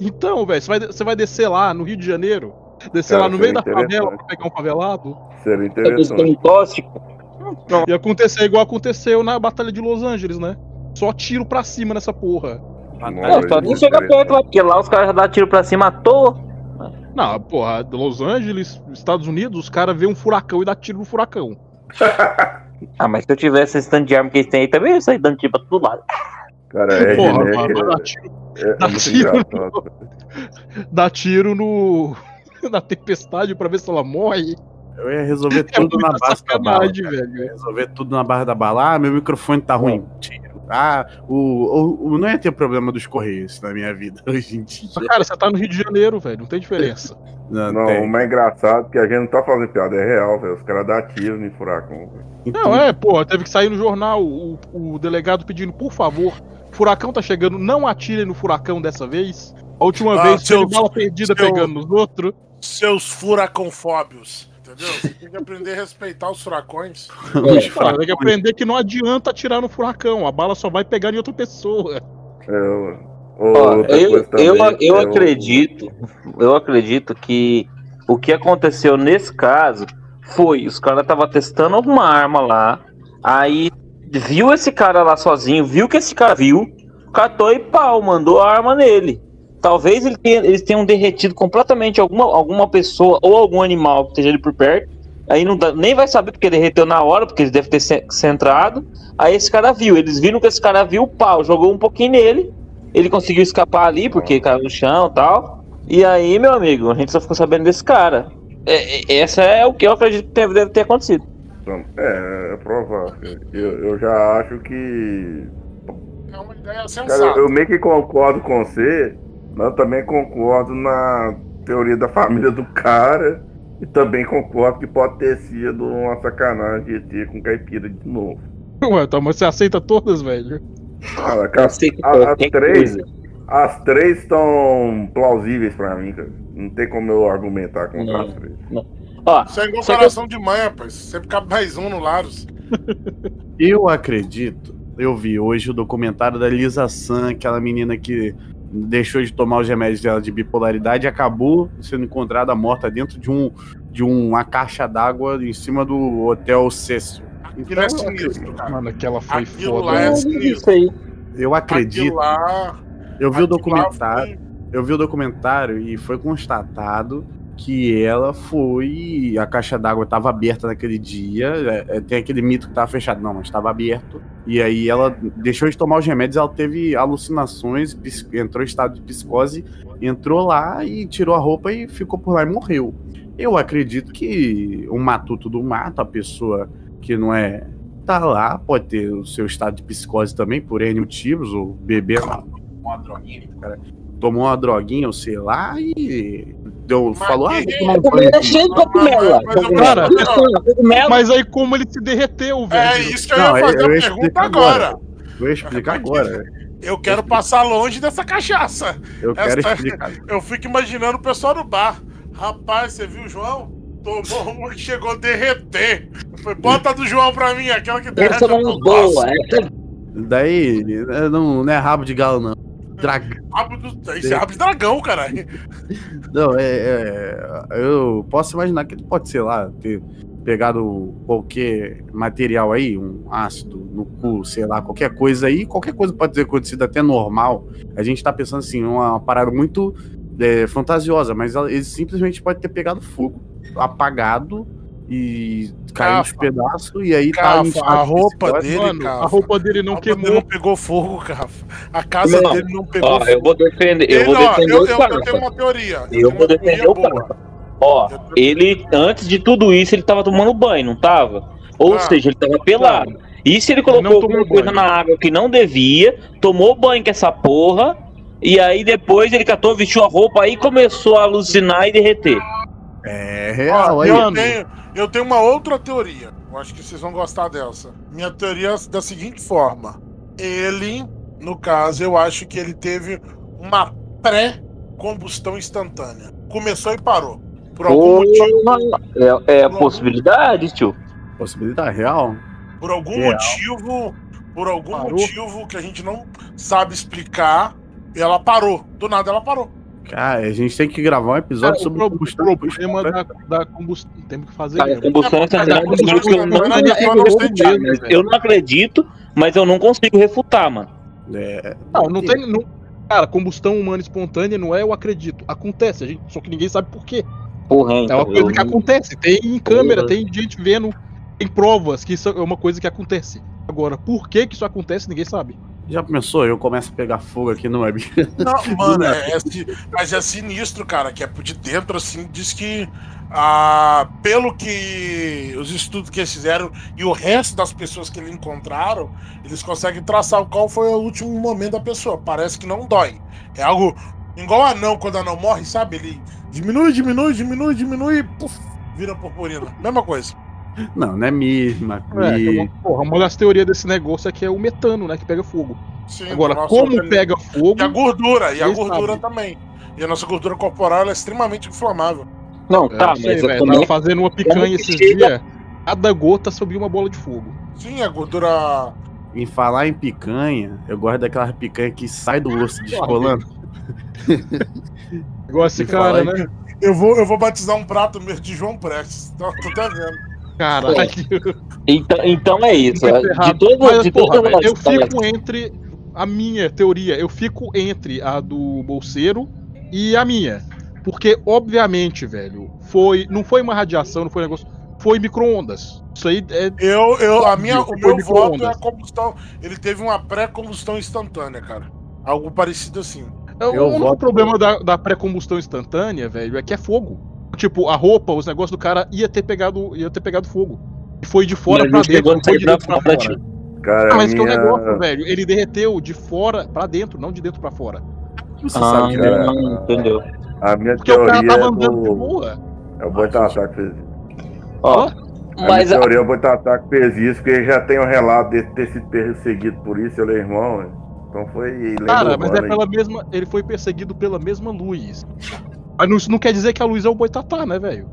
E: Então, velho, você vai, você vai descer lá no Rio de Janeiro, descer
G: Cara,
E: lá no meio da favela
G: interessante.
E: pra pegar um favelado,
G: Seria interessante.
H: um tóxico.
E: e acontecer igual aconteceu na Batalha de Los Angeles, né? Só tiro pra cima nessa porra.
H: Não, só chega
G: é
H: perto lá, porque lá os caras já dão tiro pra cima à toa.
E: Não, porra, Los Angeles, Estados Unidos, os caras vêem um furacão e dá tiro no furacão.
H: Ah, mas se eu tivesse esse tanto de arma que eles têm aí também, eu ia sair dando tiro pra todo lado.
G: Cara, é
E: Porra,
G: genérico,
E: mano,
G: é-
E: dá tiro,
G: é,
E: dá
G: é
E: tiro
G: engraçado.
E: dá tiro no. na tempestade pra ver se ela morre.
I: Eu ia resolver
E: É
I: tudo na
E: muita
I: base da bala. cara. Eu ia
E: velho.
I: resolver tudo na barra da bala. Ah, meu microfone tá ruim. Tiro. Ah, o, o, o- não ia ter problema dos correios na minha vida hoje em dia.
E: Mas, cara, você tá no Rio de Janeiro, velho, não tem diferença.
I: Não,
G: Não,
I: tem.
G: o mais engraçado é que a gente não tá fazendo piada, é real, velho. Os caras dão tiro no furacão. velho.
E: Não, é, pô, teve que sair no jornal o, o delegado pedindo, por favor, furacão tá chegando, não atirem no furacão dessa vez. A última
F: Ah,
E: vez teve
F: seus-
E: bala perdida
F: seu-
E: pegando nos outros.
F: Seus furacãofóbios. Entendeu? Você tem que aprender a respeitar os furacões.
I: Os
E: Cara, tem que aprender que não adianta atirar no furacão, a bala só vai pegar em outra pessoa.
G: É,
H: Ó, eu, eu, eu
G: é o-
H: acredito, eu acredito que o que aconteceu nesse caso foi, os caras estavam testando alguma arma lá, aí viu esse cara lá sozinho, viu que esse cara viu, catou e pau, mandou a arma nele. Talvez ele tenha- eles tenham derretido completamente alguma, alguma pessoa ou algum animal que esteja ali por perto. Aí não dá- nem vai saber porque derreteu na hora, porque eles devem ter ce- centrado. Aí esse cara viu, eles viram que esse cara viu, pau, jogou um pouquinho nele. Ele conseguiu escapar ali porque caiu no chão e tal. E aí, meu amigo, a gente só ficou sabendo desse cara. É, é- essa é o que eu acredito que deve, deve ter acontecido.
G: Então, É, é provável. Eu, eu já acho que.
F: É uma ideia
G: Cara,
F: sensata.
G: eu, eu meio que concordo com você, eu também concordo na teoria da família do cara. E também concordo que pode ter sido uma sacanagem de ter com caipira de novo.
E: Ué, então, mas você aceita todas, velho?
G: Cara, as, três, as três estão plausíveis pra mim, cara. Não tem como eu argumentar contra
H: Não.
G: as três.
H: Ó,
F: Isso é igual coração de mãe, rapaz. Sempre cabe mais um no Laros.
I: Eu acredito. Eu vi hoje o documentário da Lisa San, aquela menina que deixou de tomar os remédios dela de bipolaridade e acabou sendo encontrada morta dentro de um de uma caixa d'água em cima do hotel Cecil.
F: Aquilo é sinistro, cara.
E: Mano, aquela foi
F: Aquilo
E: foda.
F: lá é sinistro.
I: Eu acredito.
F: Lá.
I: Eu vi o documentário.
F: foi-
I: Eu vi o documentário e foi constatado que ela foi. A caixa d'água estava aberta naquele dia. é, é, tem aquele mito que estava fechado. Não, mas estava aberto. E aí ela deixou de tomar os remédios, ela teve alucinações, entrou em estado de psicose, entrou lá e tirou a roupa e ficou por lá e morreu. Eu acredito que o matuto do mato, a pessoa que não é. tá lá, pode ter o seu estado de psicose também, por N motivos, ou beber uma, uma droguinha, cara tomou uma droguinha, ou sei lá, e deu,
F: Mas
I: falou, ah,
F: que-
I: vou tomar um banho.
H: cheia de
F: Mas-
H: cogumelo.
E: Cara. Mas aí como ele se derreteu, velho?
F: É isso que eu
I: Não,
F: ia fazer
I: eu
F: a
I: ia
F: pergunta agora.
I: agora. Vou explicar agora.
F: Eu quero passar longe dessa cachaça.
I: Eu quero
F: Essa-
I: explicar.
F: Eu fico imaginando o pessoal no bar. Rapaz, você viu o João? Tomou uma que chegou a derreter. Foi, bota a do João pra mim, aquela que derrete.
H: Essa não
F: eu
H: é boa. Essa
I: Daí, é, não, não é rabo de galo, não. Drag...
F: Rabo do- Isso é rabo de dragão, caralho.
I: Não, é, é- Eu posso imaginar que ele pode, sei lá, ter pegado qualquer material aí, um ácido no cu, sei lá, qualquer coisa aí, qualquer coisa pode ter acontecido até normal. A gente tá pensando assim, uma parada muito é, fantasiosa, mas ele simplesmente pode ter pegado fogo, apagado e caiu
F: Cafa.
I: pedaços, e aí tá
F: Cafa,
I: estado
F: a roupa dele,
E: Mano,
F: cara.
E: a roupa dele não queimou.
F: não pegou fogo, cara. A casa
H: Não.
F: dele não pegou
H: Ó,
F: fogo.
H: eu vou defender, eu
F: Ele,
H: vou
F: ó,
H: defender
F: eu,
H: o
F: eu- eu tenho uma teoria.
H: Eu
F: tenho
H: vou defender o cara. Ó, ele, antes de tudo isso, ele tava tomando banho, não tava? Ou
F: Ah.
H: seja, ele tava pelado. E se ele
E: não
H: colocou alguma coisa
E: banho.
H: na água que não devia, tomou banho com essa porra, e aí depois ele catou, vestiu a roupa aí começou a alucinar e derreter.
I: É
F: Ó,
I: real, aí.
F: eu, tenho, eu tenho uma outra teoria. Eu acho que vocês vão gostar dessa. Minha teoria é da seguinte forma: ele, no caso, eu acho que ele teve uma pré-combustão instantânea. Começou e parou. Por algum motivo.
H: Porra, é, é a possibilidade, tio.
I: Possibilidade real.
F: Por algum
I: Real.
F: motivo. Por algum
E: Parou?
F: motivo que a gente não sabe explicar, ela parou. Do nada ela parou.
I: Cara, a gente tem que gravar um episódio
E: Cara, o
I: sobre
E: pro-
I: combustão.
E: o problema da, da combustão. Temos que fazer
H: Cara, combustão
F: É,
H: é eu não,
F: combustão é
H: acredito, mas eu não acredito, mas eu não consigo refutar, mano.
I: É,
E: Não, não tem. Não, cara, combustão humana espontânea não é eu acredito. Acontece, a gente, só que ninguém sabe por quê.
H: Porra,
E: É
H: então,
E: uma coisa
H: eu
E: que acontece. Tem em câmera,
H: Porra.
E: tem gente vendo, tem provas que isso é uma coisa que acontece. Agora, por que que isso acontece, ninguém sabe.
I: Já pensou? Eu começo a pegar fogo aqui no web.
F: Não, mano, é, é mas é sinistro, cara, que é por de dentro, assim, diz que ah, pelo que os estudos que eles fizeram e o resto das pessoas que eles encontraram, eles conseguem traçar qual foi o último momento da pessoa. Parece que não dói. É algo igual anão, quando anão morre, sabe? Ele diminui, diminui, diminui, diminui e puf, vira purpurina. Mesma coisa.
I: Não, não é mesma
E: É,
I: coisa.
E: uma, porra, uma das teorias desse negócio é que é o metano, né? Que pega fogo.
F: Sim,
E: Agora, como
F: organismo.
E: pega fogo.
F: E a gordura, e a gordura
E: sabem.
F: também. E a nossa gordura corporal é extremamente inflamável.
H: Não,
E: É,
H: tá,
E: sei,
H: mas eu
E: velho,
H: também.
E: tava fazendo uma picanha esses
H: chega-
E: dias. Cada gota subia uma bola de fogo.
F: Sim, a gordura.
I: Em falar em picanha, eu gosto daquela picanha que sai do osso descolando.
E: Igual esse
I: E
E: cara, né?
F: Eu vou, eu vou batizar um prato mesmo de João Prestes. Tô, tô até vendo.
E: Caralho.
H: Então, então é isso.
E: Muito
H: De
E: Mas,
H: de
E: porra,
H: todas
E: eu fico entre a minha teoria, eu fico entre a do bolseiro e a minha. Porque, obviamente, velho, foi. Não foi uma radiação, não foi um negócio. Foi micro-ondas. Isso aí é.
F: Eu, eu, a minha, o meu voto é a combustão. Ele teve uma pré-combustão instantânea, cara. Algo parecido assim.
E: é o
I: Eu
E: único
I: voto-
E: problema da, da pré-combustão instantânea, velho, é que é fogo. Tipo, a roupa, os negócios do cara ia ter pegado, ia ter pegado fogo. E foi de fora pra
H: não
E: dentro, não
H: a
E: foi de
H: pra
E: dentro pra
H: fora,
E: fora.
G: Cara,
E: Ah, mas que é o
G: minha...
E: negócio, velho. Ele derreteu de fora pra dentro, não de dentro pra fora.
I: Você
H: Ah,
I: sabe
G: cara.
H: entendeu.
G: A minha
E: Porque o cara
G: teoria
E: tava
G: é
E: andando de
G: do...
E: boa.
G: É o Boitatá que fez isso.
H: Ó,
G: A
H: mas
G: minha teoria é o Boitatá que fez isso, porque já tem um relato de ter sido perseguido por isso, ele é irmão, né? Então foi
E: Cara, mas é pela mesma. Ele foi perseguido pela mesma luz. Mas não- isso não quer dizer que a luz é o boitatá, né, velho?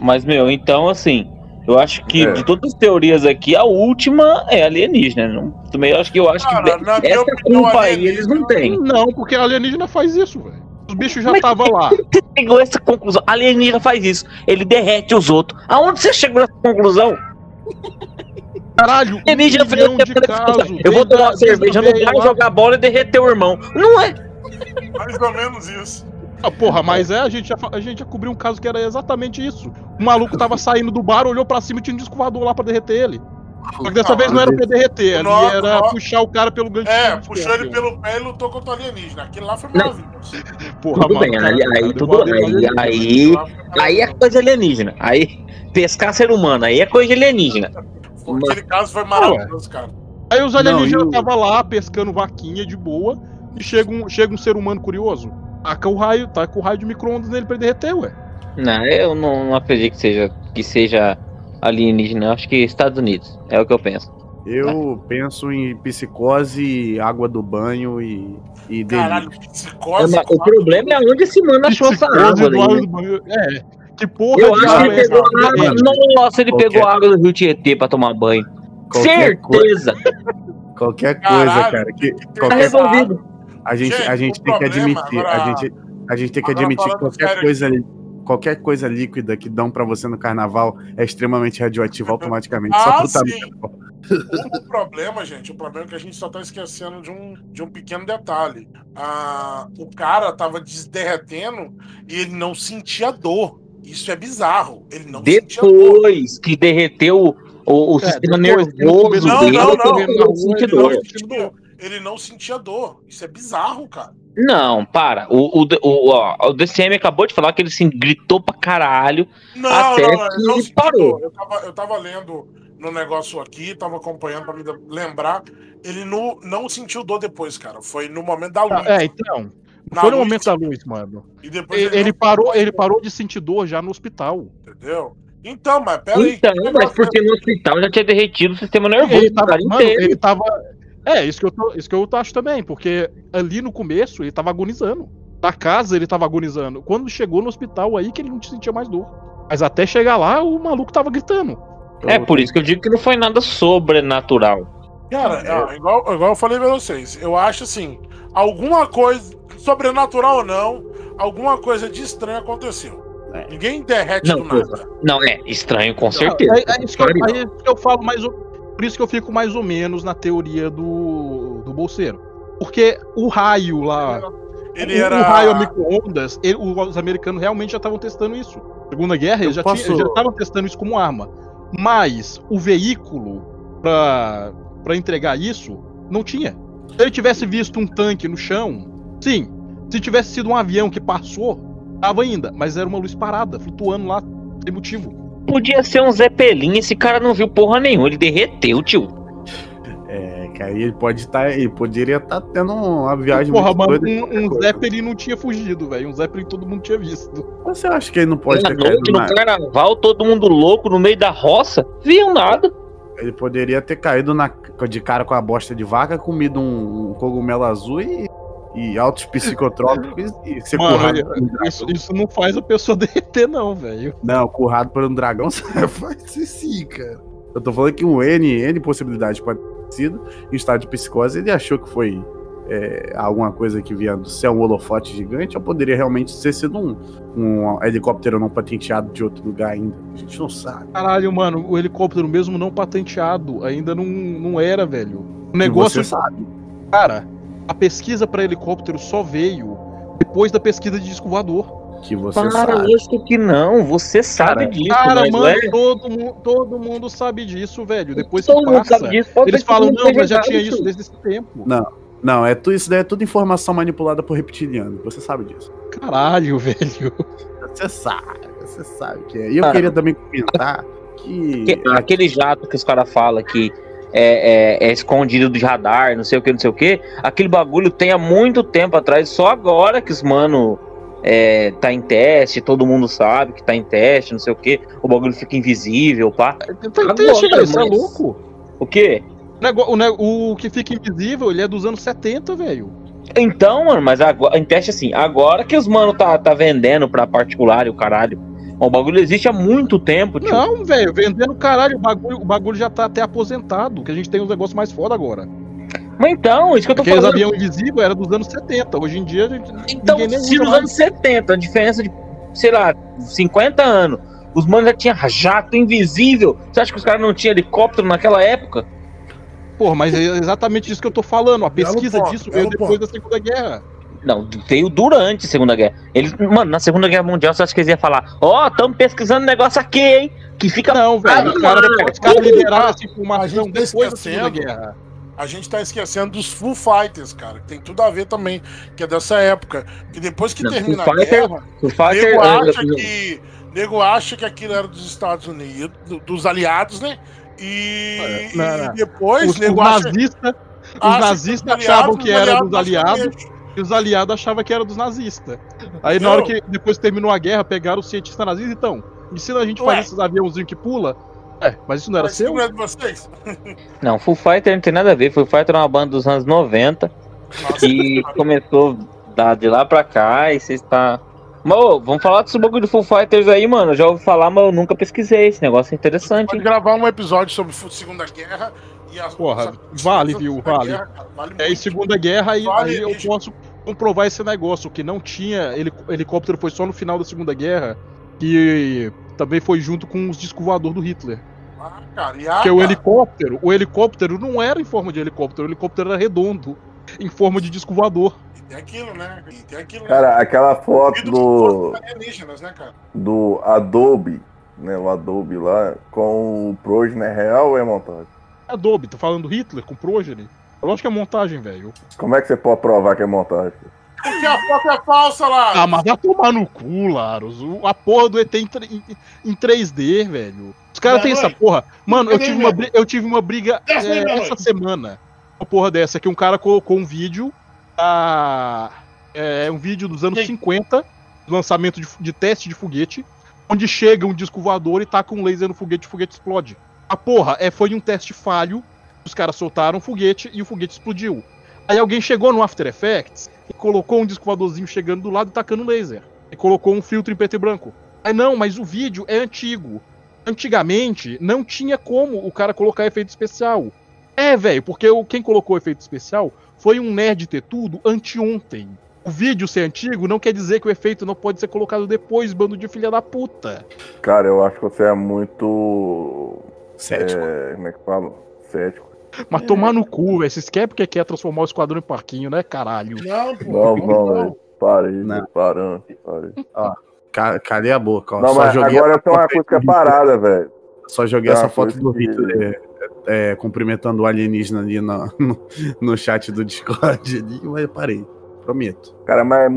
H: Mas, meu, então, assim, eu acho que
G: É.
H: de todas as teorias aqui, a última é alienígena. Não, também eu acho que eu acho
F: Cara,
H: que
F: na
H: essa
F: opinião,
H: culpa aí eles não têm.
E: Não, porque a alienígena faz isso, velho. Os bichos já estavam lá.
H: Você chegou a essa conclusão. A alienígena faz isso. Ele derrete os outros. Aonde você chegou nessa conclusão?
E: Caralho, um
H: Alienígena fez
E: milhão de casos.
H: Eu vou tomar cerveja no
E: lá.
H: jogar bola e derreter o irmão. Não é?
F: Mais ou menos isso.
E: Ah, porra, mas é, a gente, já, a gente já cobriu um caso que era exatamente isso. O maluco tava saindo do bar, olhou pra cima e tinha um disco voador lá pra derreter ele. Só que dessa
F: Ah,
E: vez não era pra derreter, ali
F: Nossa,
E: era
F: nossa.
E: puxar o cara pelo gancho.
F: É, puxou ele
E: ferro.
F: pelo pé e lutou contra o alienígena. Aquilo lá foi maravilhoso.
E: Porra,
H: Tudo
E: mano,
H: bem,
E: cara,
H: aí,
E: cara,
H: aí tudo aí, aí, aí é coisa alienígena. Aí, pescar ser humano, aí é coisa alienígena.
F: Aquele caso foi maravilhoso, cara.
E: Aí os alienígenas estavam lá pescando vaquinha de boa e chega um, chega um ser humano curioso. Taca o raio, taca o raio de micro-ondas nele pra ele derreter, ué.
H: Não, eu não, não acredito que seja, que seja alienígena. Eu acho que Estados Unidos. É o que eu penso.
I: Eu penso em psicose, água do banho e, e
F: Caralho, psicose.
H: o problema é onde esse mano achou essa água.
E: do
H: aí, né?
E: do banho. É. Que porra
H: Eu
E: de
H: acho que ele
E: é essa?
H: pegou água. Nossa, ele
I: Qualquer-
H: pegou água do Rio Tietê pra tomar banho.
I: Qualquer
H: Certeza.
I: Qualquer coisa,
F: Caralho,
I: cara. Que,
F: que
H: Tá
I: qualquer,
F: essa
H: resolvido.
I: A gente,
F: Gente,
I: a gente tem que
F: problema,
I: admitir.
F: agora-
I: a, gente, a gente tem que admitir que qualquer coisa ali. Qualquer coisa líquida que dão pra você no carnaval é extremamente radioativa automaticamente. só
F: Ah,
I: tá
F: sim. O problema, gente, o problema é que a gente só tá esquecendo de um, de um pequeno detalhe. Ah, o cara tava desderretendo e ele não sentia dor. Isso é bizarro. Ele não sentia dor.
H: Depois que derreteu o, o
E: É,
H: sistema nervoso
F: Não,
H: dele,
F: não,
H: ele
F: não.
H: começou a sentir
F: Ele não
H: dor.
F: Ele não sentia dor. Isso é bizarro, cara.
H: Não, para. O, o, o, ó, o DCM acabou de falar que ele assim, gritou pra caralho.
F: Não,
H: Até
F: não,
H: que
F: ele não
H: ele
F: sentiu
H: parou.
F: Eu tava, eu tava lendo no negócio aqui, tava acompanhando pra me lembrar. Ele não, não sentiu dor depois, cara. Foi no momento da luz.
E: É, então.
F: Na
E: Foi no
F: luz,
E: momento da luz, mano.
F: E depois
E: Ele, ele parou, ele parou de sentir dor já no hospital.
F: Entendeu? Então, mas peraí.
H: Então, mas porque no hospital já tinha derretido o sistema nervoso
E: Ele tava, mano,
H: inteiro.
E: ele tava. É, isso que, eu tô, isso que eu acho também, porque ali no começo ele tava agonizando. Na casa ele tava agonizando. Quando chegou no hospital aí que ele não sentia mais dor. Mas até chegar lá, o maluco tava gritando.
H: É por isso que eu digo que não foi nada sobrenatural.
F: Cara, ó, igual, igual eu falei pra vocês, eu acho assim, alguma coisa, sobrenatural ou não, alguma coisa de estranho aconteceu. Ninguém derrete
H: Não,
F: do nada.
H: Não, é estranho, com certeza.
E: É, é isso que eu, é isso que eu falo mais ou, Por isso que eu fico mais ou menos na teoria do, do bolseiro. Porque o raio lá.
F: Ele
E: o,
F: era-
E: o raio micro-ondas, os americanos realmente já estavam testando isso. Segunda Guerra, eles já
I: posso-
E: tinham- já estavam testando isso como arma. Mas o veículo pra entregar isso não tinha. Se ele tivesse visto um tanque no chão, sim. Se tivesse sido um avião que passou, tava ainda. Mas era uma luz parada, flutuando lá, sem motivo.
H: Podia ser um Zeppelin, esse cara não viu porra nenhuma, ele derreteu, tio.
I: É, que aí ele pode estar. ele poderia estar tendo uma viagem
E: Porra,
I: muito
E: mano,
I: doida.
E: um, um Zeppelin não tinha fugido, velho. Um Zeppelin todo mundo tinha visto.
I: Você acha que ele não pode
H: Na
I: ter caído
H: noite, no
I: na...
H: carnaval, todo mundo louco no meio da roça, viu nada.
I: Ele poderia ter caído na... de cara com a bosta de vaca, comido um, um cogumelo azul e, e altos psicotrópicos e ser
E: Mano,
I: currado um
E: isso, isso não faz a pessoa derreter, não, velho.
I: Não, currado por um dragão faz sim, cara. Eu tô falando que um N, N possibilidade pode ter sido. Em estado de psicose, ele achou que foi é, alguma coisa que vinha do céu, um holofote gigante, ou poderia realmente ter sido um, um helicóptero não patenteado de outro lugar ainda. A gente não sabe.
E: Caralho, mano, o helicóptero mesmo não patenteado ainda não, não era, velho. O negócio.
I: você sabe.
E: Cara, a pesquisa pra helicóptero só veio depois da pesquisa de disco voador.
I: Que você
H: Para,
I: sabe.
H: lógico que não, você sabe disso,
E: Cara,
H: mas
E: mano,
H: é-
E: todo, mu- todo mundo sabe disso, velho. Depois
H: Todo
E: que
H: mundo
E: passa,
H: sabe disso,
E: eles falam,
H: não
E: mas já tinha isso
H: tio."
E: desde esse tempo.
I: Não, não, é tu, isso daí é tudo informação manipulada por reptiliano. Você sabe disso.
E: Caralho, velho.
I: Você sabe, você sabe que é. E eu
H: Cara.
I: queria também comentar que.
H: Que- aquele jato que os caras falam que é, é- é escondido do radar, não sei o que, não sei o que. Aquele bagulho tem há muito tempo atrás, só agora que os mano é, tá em teste, todo mundo sabe que tá em teste, não sei o que. O bagulho fica invisível, pá.
E: Tem teste, velho, você é louco.
H: O quê?
E: O, o que fica invisível, ele é dos anos 70, velho.
H: Então, mano, mas agora, em teste assim, agora que os mano tá, tá vendendo pra particular e o caralho. O bagulho existe há muito tempo, tio.
E: Não, velho, vendendo caralho, o bagulho, o bagulho já tá até aposentado, que a gente tem uns negócios mais foda agora.
H: Mas então, isso que eu tô
E: Aqueles
H: falando.
E: avião invisível era dos anos 70. Hoje em dia a gente
H: Então,
E: ninguém nem
H: se nos
E: mais.
H: anos 70, a diferença de, sei lá, 50 anos, os manos já tinham jato invisível. Você acha que os caras não tinham helicóptero naquela época?
E: Pô, mas é exatamente isso que eu tô falando. A pesquisa
H: ponto,
E: disso veio depois da Segunda Guerra.
H: Não, veio durante a Segunda Guerra. Eles, mano, na Segunda Guerra Mundial, você acha que eles iam falar: Ó, estamos pesquisando um negócio aqui, hein? Que fica.
E: Não, velho, os caras os caras liberaram essa informação
F: tá
E: depois da Segunda. Guerra.
F: A gente tá esquecendo dos Full Fighters, cara, que tem tudo a ver também, que é dessa época. Que depois que
H: Não,
F: termina
H: Full
F: a
H: Fighter-
F: guerra,
H: Full Fighter,
F: nego,
H: é,
F: acha
H: é,
F: que, nego acha que aquilo era dos Estados Unidos, do- dos aliados, né? E,
E: Não, não.
F: e depois
E: Os, os
F: nego acha-
E: nazistas, os
F: acha que
E: nazistas
F: os
E: achavam
F: aliados,
E: que era dos aliados e os aliados achavam que era dos nazistas. Aí na hora que depois terminou a guerra, pegaram os cientistas nazistas, então, ensina a gente a fazer esses aviãozinhos que pula. É, mas isso não era
F: Mas
E: seu?
F: não é de vocês?
H: Não, Full Fighter não tem nada a ver. Full Fighter é uma banda dos anos 90 que começou da, de lá pra cá e você está. Mas, ô, vamos falar desse bagulho de Full Fighters aí, mano. Eu já ouvi falar, mas eu nunca pesquisei. Esse negócio é interessante.
F: Pode
H: hein?
F: gravar um episódio sobre Segunda Guerra as
E: Porra, vale, viu? Vale.
F: Guerra, cara, vale
E: É. Segunda Guerra, aí,
F: Vale
E: aí eu posso comprovar esse negócio, que não tinha heli- helicóptero, foi só no final da Segunda Guerra, que também foi junto com os discos do Hitler.
F: Ah, cara, e a,
E: Porque o helicóptero, o helicóptero não era em forma de helicóptero, o helicóptero era redondo, em forma de disco voador.
F: e tem aquilo, né? E tem aquilo,
G: Cara,
F: né?
G: aquela foto
F: E do- né, cara?
G: do Adobe, né? O Adobe lá, com o Progeny é real ou é montagem?
E: Adobe, tá falando do Hitler com Progeny? Lógico que é montagem, velho.
G: Como é que você pode provar que é montagem?
F: Porque a foto é falsa lá.
E: Ah, mas vai tomar no cu, Laros. O- A porra do ET em, em- em 3D, velho. Os caras têm essa
F: Meia-noite.
E: porra. Mano, eu tive, uma,
F: mesmo?
E: bri- eu tive uma briga é,
F: meia-noite.
E: essa semana. Uma porra dessa, que um cara colocou um vídeo. da- é um vídeo dos anos
F: Sim.
E: 50, lançamento de, de teste de foguete, onde chega um disco voador e taca um laser no foguete e o foguete explode. A porra, é, foi um teste falho. Os caras soltaram o foguete e o foguete explodiu. Aí alguém chegou no After Effects e colocou um disco voadorzinho chegando do lado e tacando laser. E colocou um filtro em preto e branco. Aí não, mas o vídeo é antigo. Antigamente não tinha como o cara colocar efeito especial. É, velho, porque o, quem colocou efeito especial foi um nerd ter tudo anteontem. O vídeo ser antigo não quer dizer que o efeito não pode ser colocado depois, bando de filha da puta.
G: Cara, eu acho que você é muito.
I: Cético.
G: É, como é que fala? Cético.
E: Mas tomar no cu, velho. Vocês querem porque quer transformar o esquadrão em parquinho, né, caralho?
F: Não, pô.
G: Não, não, velho. Parei,
I: Não.
G: parando, parei.
I: Ca- Calei a boca, ó.
G: Não,
I: Só
G: mas
I: joguei
G: agora tem uma coisa que é parada, velho.
I: Só joguei
G: É
I: essa foto do
G: que-
I: Victor é, é, cumprimentando o alienígena ali no, no, no chat do Discord ali, mas eu parei. Prometo.
G: Cara, mas, é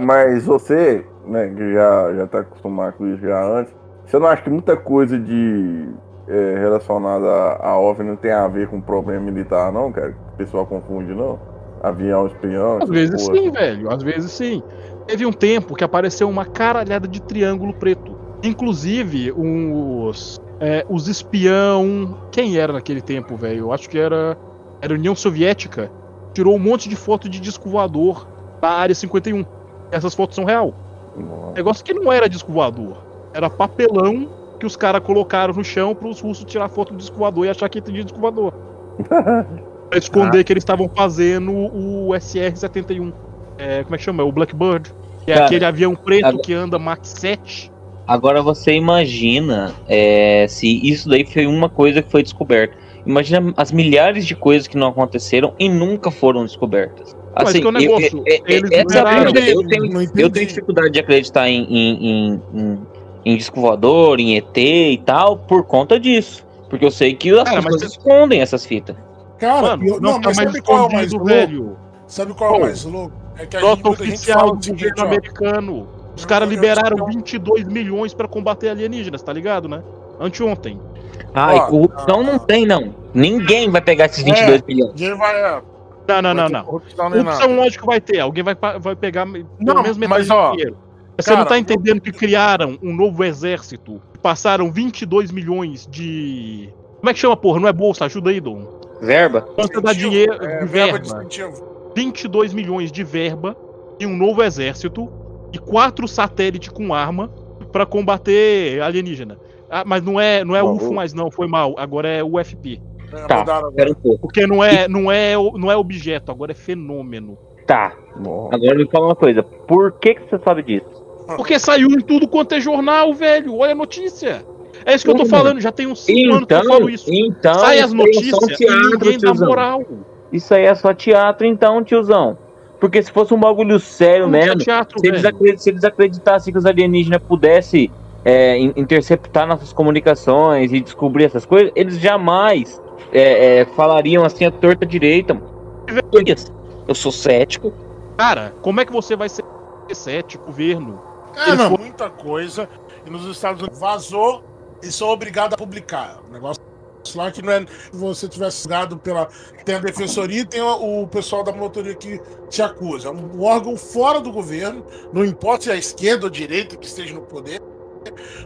G: mas você, né, que já, já tá acostumado com isso já antes, você não acha que muita coisa de é, relacionada a, a OVNI não tem a ver com problema militar, não, cara? O pessoal confunde, não? Avião, espião,
E: Às vezes
G: porra.
E: sim, velho. Às vezes sim. Teve um tempo que apareceu uma caralhada de triângulo preto. Inclusive, os. é, os espião. Quem era naquele tempo, velho? Eu acho que era. Era a União Soviética. Tirou um monte de foto de disco voador da área 51. Essas fotos são real.
G: Nossa.
E: Negócio que não era disco voador. Era papelão que os caras colocaram no chão para os russos tirar foto do disco voador e achar que tinha disco voador. Pra esconder que eles estavam fazendo o SR-71. É, como é que chama? O Blackbird. Que é
H: Cara,
E: aquele avião preto
H: agora-
E: que anda Mach 7.
H: Agora você imagina é, se isso daí foi uma coisa que foi descoberta. Imagina as milhares de coisas que não aconteceram e nunca foram descobertas.
E: Mas
H: Assim,
E: que é o
H: eu-
E: negócio,
H: eu- é coisa, eu tenho, eu tenho dificuldade de acreditar em, em, em, em, em disco voador, em ET e tal, por conta disso. Porque eu sei que as
E: Cara, mas
H: pessoas escondem essas fitas.
F: Cara,
E: Mano,
F: eu-
E: não,
F: não,
E: tá
F: mas
E: mais
F: sabe qual é o mais louco?
E: velho.
F: Sabe qual é o mais louco? É que a gente,
E: oficial do governo
F: ó.
E: americano. Os caras liberaram
F: eu-
E: 22 milhões pra combater alienígenas, tá ligado, né? Anteontem.
H: Ah, e corrupção não tem, não. Ninguém vai pegar esses 22 milhões.
F: Ninguém vai. é,
E: Não, não,
F: vai
E: não, não.
F: corrupção
E: Corrupção, lógico, vai ter. Alguém vai, vai pegar pelo
F: Não,
E: menos metade
F: mas, ó,
E: dinheiro. Você
F: cara,
E: não tá entendendo que criaram um novo exército. Passaram 22 milhões de. Como é que chama, porra? Não é bolsa? Ajuda aí, Dom.
H: Verba?
E: Quanto dá dinheiro
F: é,
E: de
F: verba
E: verba?
F: de incentivo.
E: 22 milhões de verba e um novo exército e quatro satélites com arma pra combater alienígena. Ah, mas não é, não é
G: Bom,
E: UFO mais não, foi mal. Agora é UFP.
F: É,
H: Tá, um.
E: Porque não é, não é, não é objeto, agora é fenômeno.
H: Tá,
G: Nossa.
H: agora me fala uma coisa. Por que, que você sabe disso?
E: Porque saiu em tudo quanto é jornal, velho. Olha a notícia. É isso que eu tô
H: Uhum.
E: falando, já tem uns 5 anos que eu
H: Então,
E: falo isso.
H: então
E: Sai as
H: é
E: notícias
H: teatro,
E: ninguém dá
H: tiozão.
E: moral.
H: Isso aí é só teatro, então, tiozão. Porque se fosse um bagulho sério
E: Não é
H: mesmo,
E: teatro,
H: se eles, se eles acreditassem que os alienígenas pudessem é, in- interceptar nossas comunicações e descobrir essas coisas, eles jamais é, é, falariam assim a torta direita. mano. Eu sou cético.
E: Cara, como é que você vai ser cético, governo? Eles
F: não,
E: foram-
F: muita coisa. E nos Estados Unidos vazou e são obrigados a publicar. O negócio lá que não é. Se você tivesse julgado pela. Tem a defensoria e tem o, o pessoal da motoria que te acusa. É um órgão fora do governo, não importa se é a esquerda ou a direita que esteja no poder.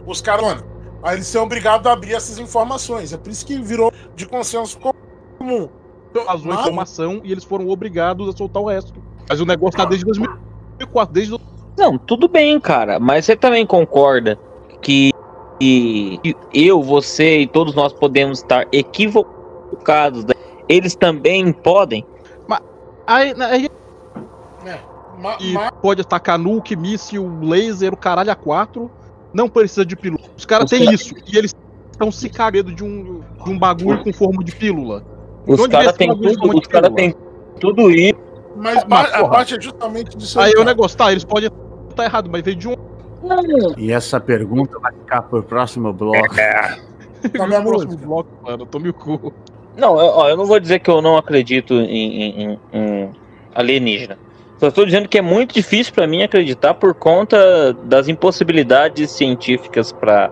F: Os caras, mano, aí eles são obrigados a abrir essas informações. É por isso que virou de consenso comum.
E: Vazou a informação e eles foram obrigados a soltar o resto. Mas o negócio tá desde 2004, desde o-
H: Não, tudo bem, cara. Mas você também concorda que, que eu, você e todos nós podemos estar equivocados. né? Eles também podem.
E: Aí, aí
F: Ma-
E: e
F: ma-
E: pode atacar nuke, míssil, laser, o caralho a quatro. Não precisa de pílula. Os caras têm
H: cara-
E: isso. E eles estão se cagando de um, de um bagulho com forma de pílula.
H: Os caras têm tudo, os cara
E: pílula?
H: têm tudo isso.
F: mas
E: Mas,
F: ba- a
E: porra.
F: parte é justamente disso
E: Aí o
F: cara.
E: negócio, tá, eles podem estar errado, mas veio de um.
I: E essa pergunta vai ficar pro próximo bloco.
F: Sabe a
E: próximo
F: música?
E: bloco, mano. Tome o cu.
H: Não, eu, ó, eu não vou dizer que eu não acredito em, em- em- em alienígena. Só estou dizendo que é muito difícil para mim acreditar por conta das impossibilidades científicas para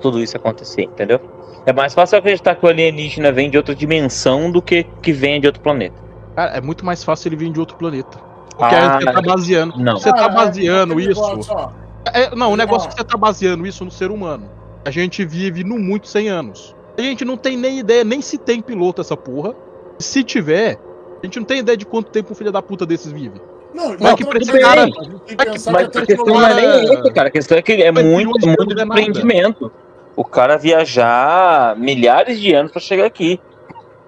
H: tudo isso acontecer, entendeu? É mais fácil acreditar que o alienígena vem de outra dimensão do que que vem de outro planeta.
E: Cara, é muito mais fácil ele vir de outro planeta. Porque
H: Ah,
E: aí você tá baseando.
H: não.
E: Você tá
F: é
E: baseando isso. É, não, o negócio é que você tá baseando isso no ser humano. A gente vive no muito 100 anos. A gente não tem nem ideia, nem se tem piloto essa porra. Se tiver, a gente não tem ideia de quanto tempo um filho da puta desses vive.
F: Não,
E: Mas que pra esse cara- mas que-
F: pensar
H: Mas
F: que
H: a questão não é nem essa, cara. A questão é que é muito, muito
E: não é
H: empreendimento. O cara viajar milhares de anos pra chegar aqui.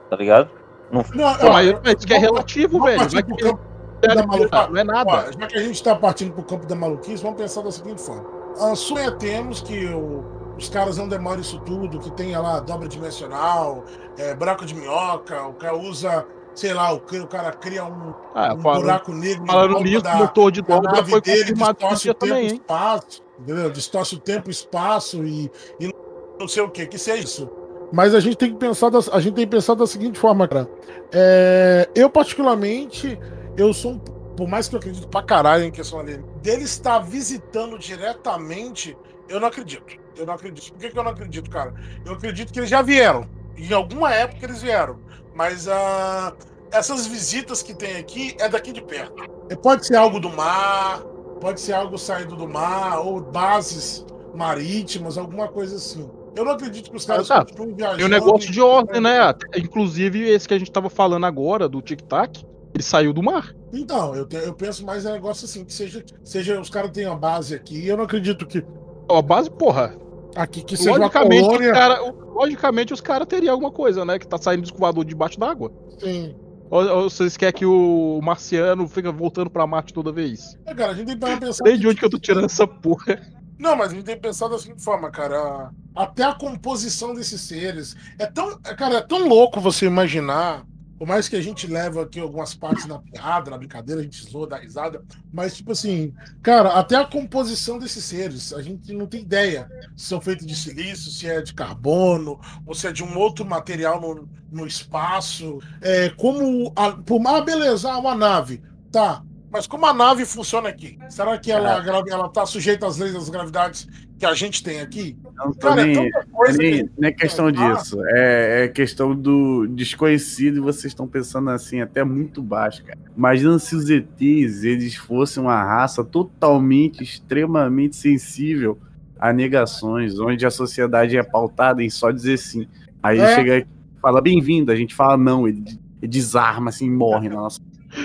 H: Tá ligado?
F: Não, ó,
E: mas, mas isso que é relativo, velho. Vai que-
F: da maluca-
E: não é nada.
F: Ó, já que a gente está partindo para o campo da maluquice, vamos pensar da seguinte forma. Ah, Suponhamos que o- os caras não demoram isso tudo, que tenha lá dobra dimensional, é, buraco de minhoca, o cara usa, sei lá, o, o cara cria um,
E: Ah,
F: um buraco negro
E: falando nisso,
F: da-
E: motor de
F: a
E: dobra
F: nave
E: foi
F: dele distorce o tempo
E: também,
F: e
E: hein?
F: espaço, entendeu? Distorce o tempo e espaço e, e não sei o que, que seja isso. Mas a gente tem que pensar da, a gente tem que pensar da seguinte forma, cara. É, eu, particularmente, eu sou um. Por mais que eu acredito pra caralho em questão ali, dele estar visitando diretamente, eu não acredito. Eu não acredito. Por que, que eu não acredito, cara? Eu acredito que eles já vieram. Em alguma época eles vieram. Mas ah, essas visitas que tem aqui é daqui de perto. É, Pode ser algo do mar, pode ser algo saído do mar, ou bases marítimas, alguma coisa assim. Eu não acredito que os caras
E: Ah, tá.
F: continuem viajando.
E: E o negócio de ordem, né? Inclusive, esse que a gente tava falando agora, do Tic Tac, ele saiu do mar.
F: Então, eu, te- eu penso mais em negócio assim, que seja, seja os caras tenham a base aqui. Eu não acredito que
E: Ó, a base, porra.
F: aqui que seja uma
E: Logicamente,
F: colônia.
E: os cara, logicamente, os caras teriam alguma coisa, né? Que tá saindo do escovador debaixo d'água.
F: Sim.
E: Ou, ou vocês querem que o marciano fica voltando pra Marte toda vez?
F: É, cara, a gente tem que pensar.
E: Sei de
F: que-
E: onde que eu tô tirando essa porra.
F: Não, mas a gente tem que pensar da seguinte forma, cara. Até a composição desses seres. É tão. Cara, é tão louco você imaginar. Por mais que a gente leve aqui algumas partes na piada, na brincadeira, a gente zoa, dá risada. Mas, tipo assim, cara, até a composição desses seres, a gente não tem ideia se são feitos de silício, se é de carbono, ou se é de um outro material no, no espaço. É, como. A, por, ah, beleza, uma nave. Tá. Mas como a nave funciona aqui? Será que ela, ela tá sujeita às leis das gravidades que a gente tem aqui?
I: Não,
F: Cara, é
I: nem-
F: tanta coisa
I: nem-
F: que-
I: não é questão
F: Ah.
I: disso. É, é questão do desconhecido e vocês estão pensando assim, até muito baixo, cara. Imagina se os ETs eles fossem uma raça totalmente, extremamente sensível a negações, onde a sociedade é pautada em só dizer sim. Aí
F: É.
I: chega aqui e fala bem-vindo, a gente fala não, ele, ele desarma assim, morre na nossa.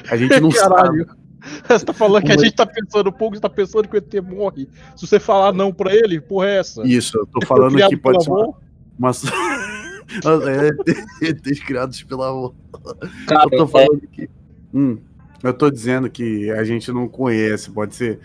I: A gente não sabe.
E: Você tá falando que a gente tá pensando pouco, você tá pensando que o ET morre. Se você falar não pra ele, porra é essa?
I: Isso, eu tô
E: Ele
I: falando que pode ser uma.
E: avô?
I: uma... é, ETs criados pela avó.
H: Cara,
I: Eu tô
H: é,
I: falando que. Hum, eu tô dizendo que a gente não conhece, pode ser.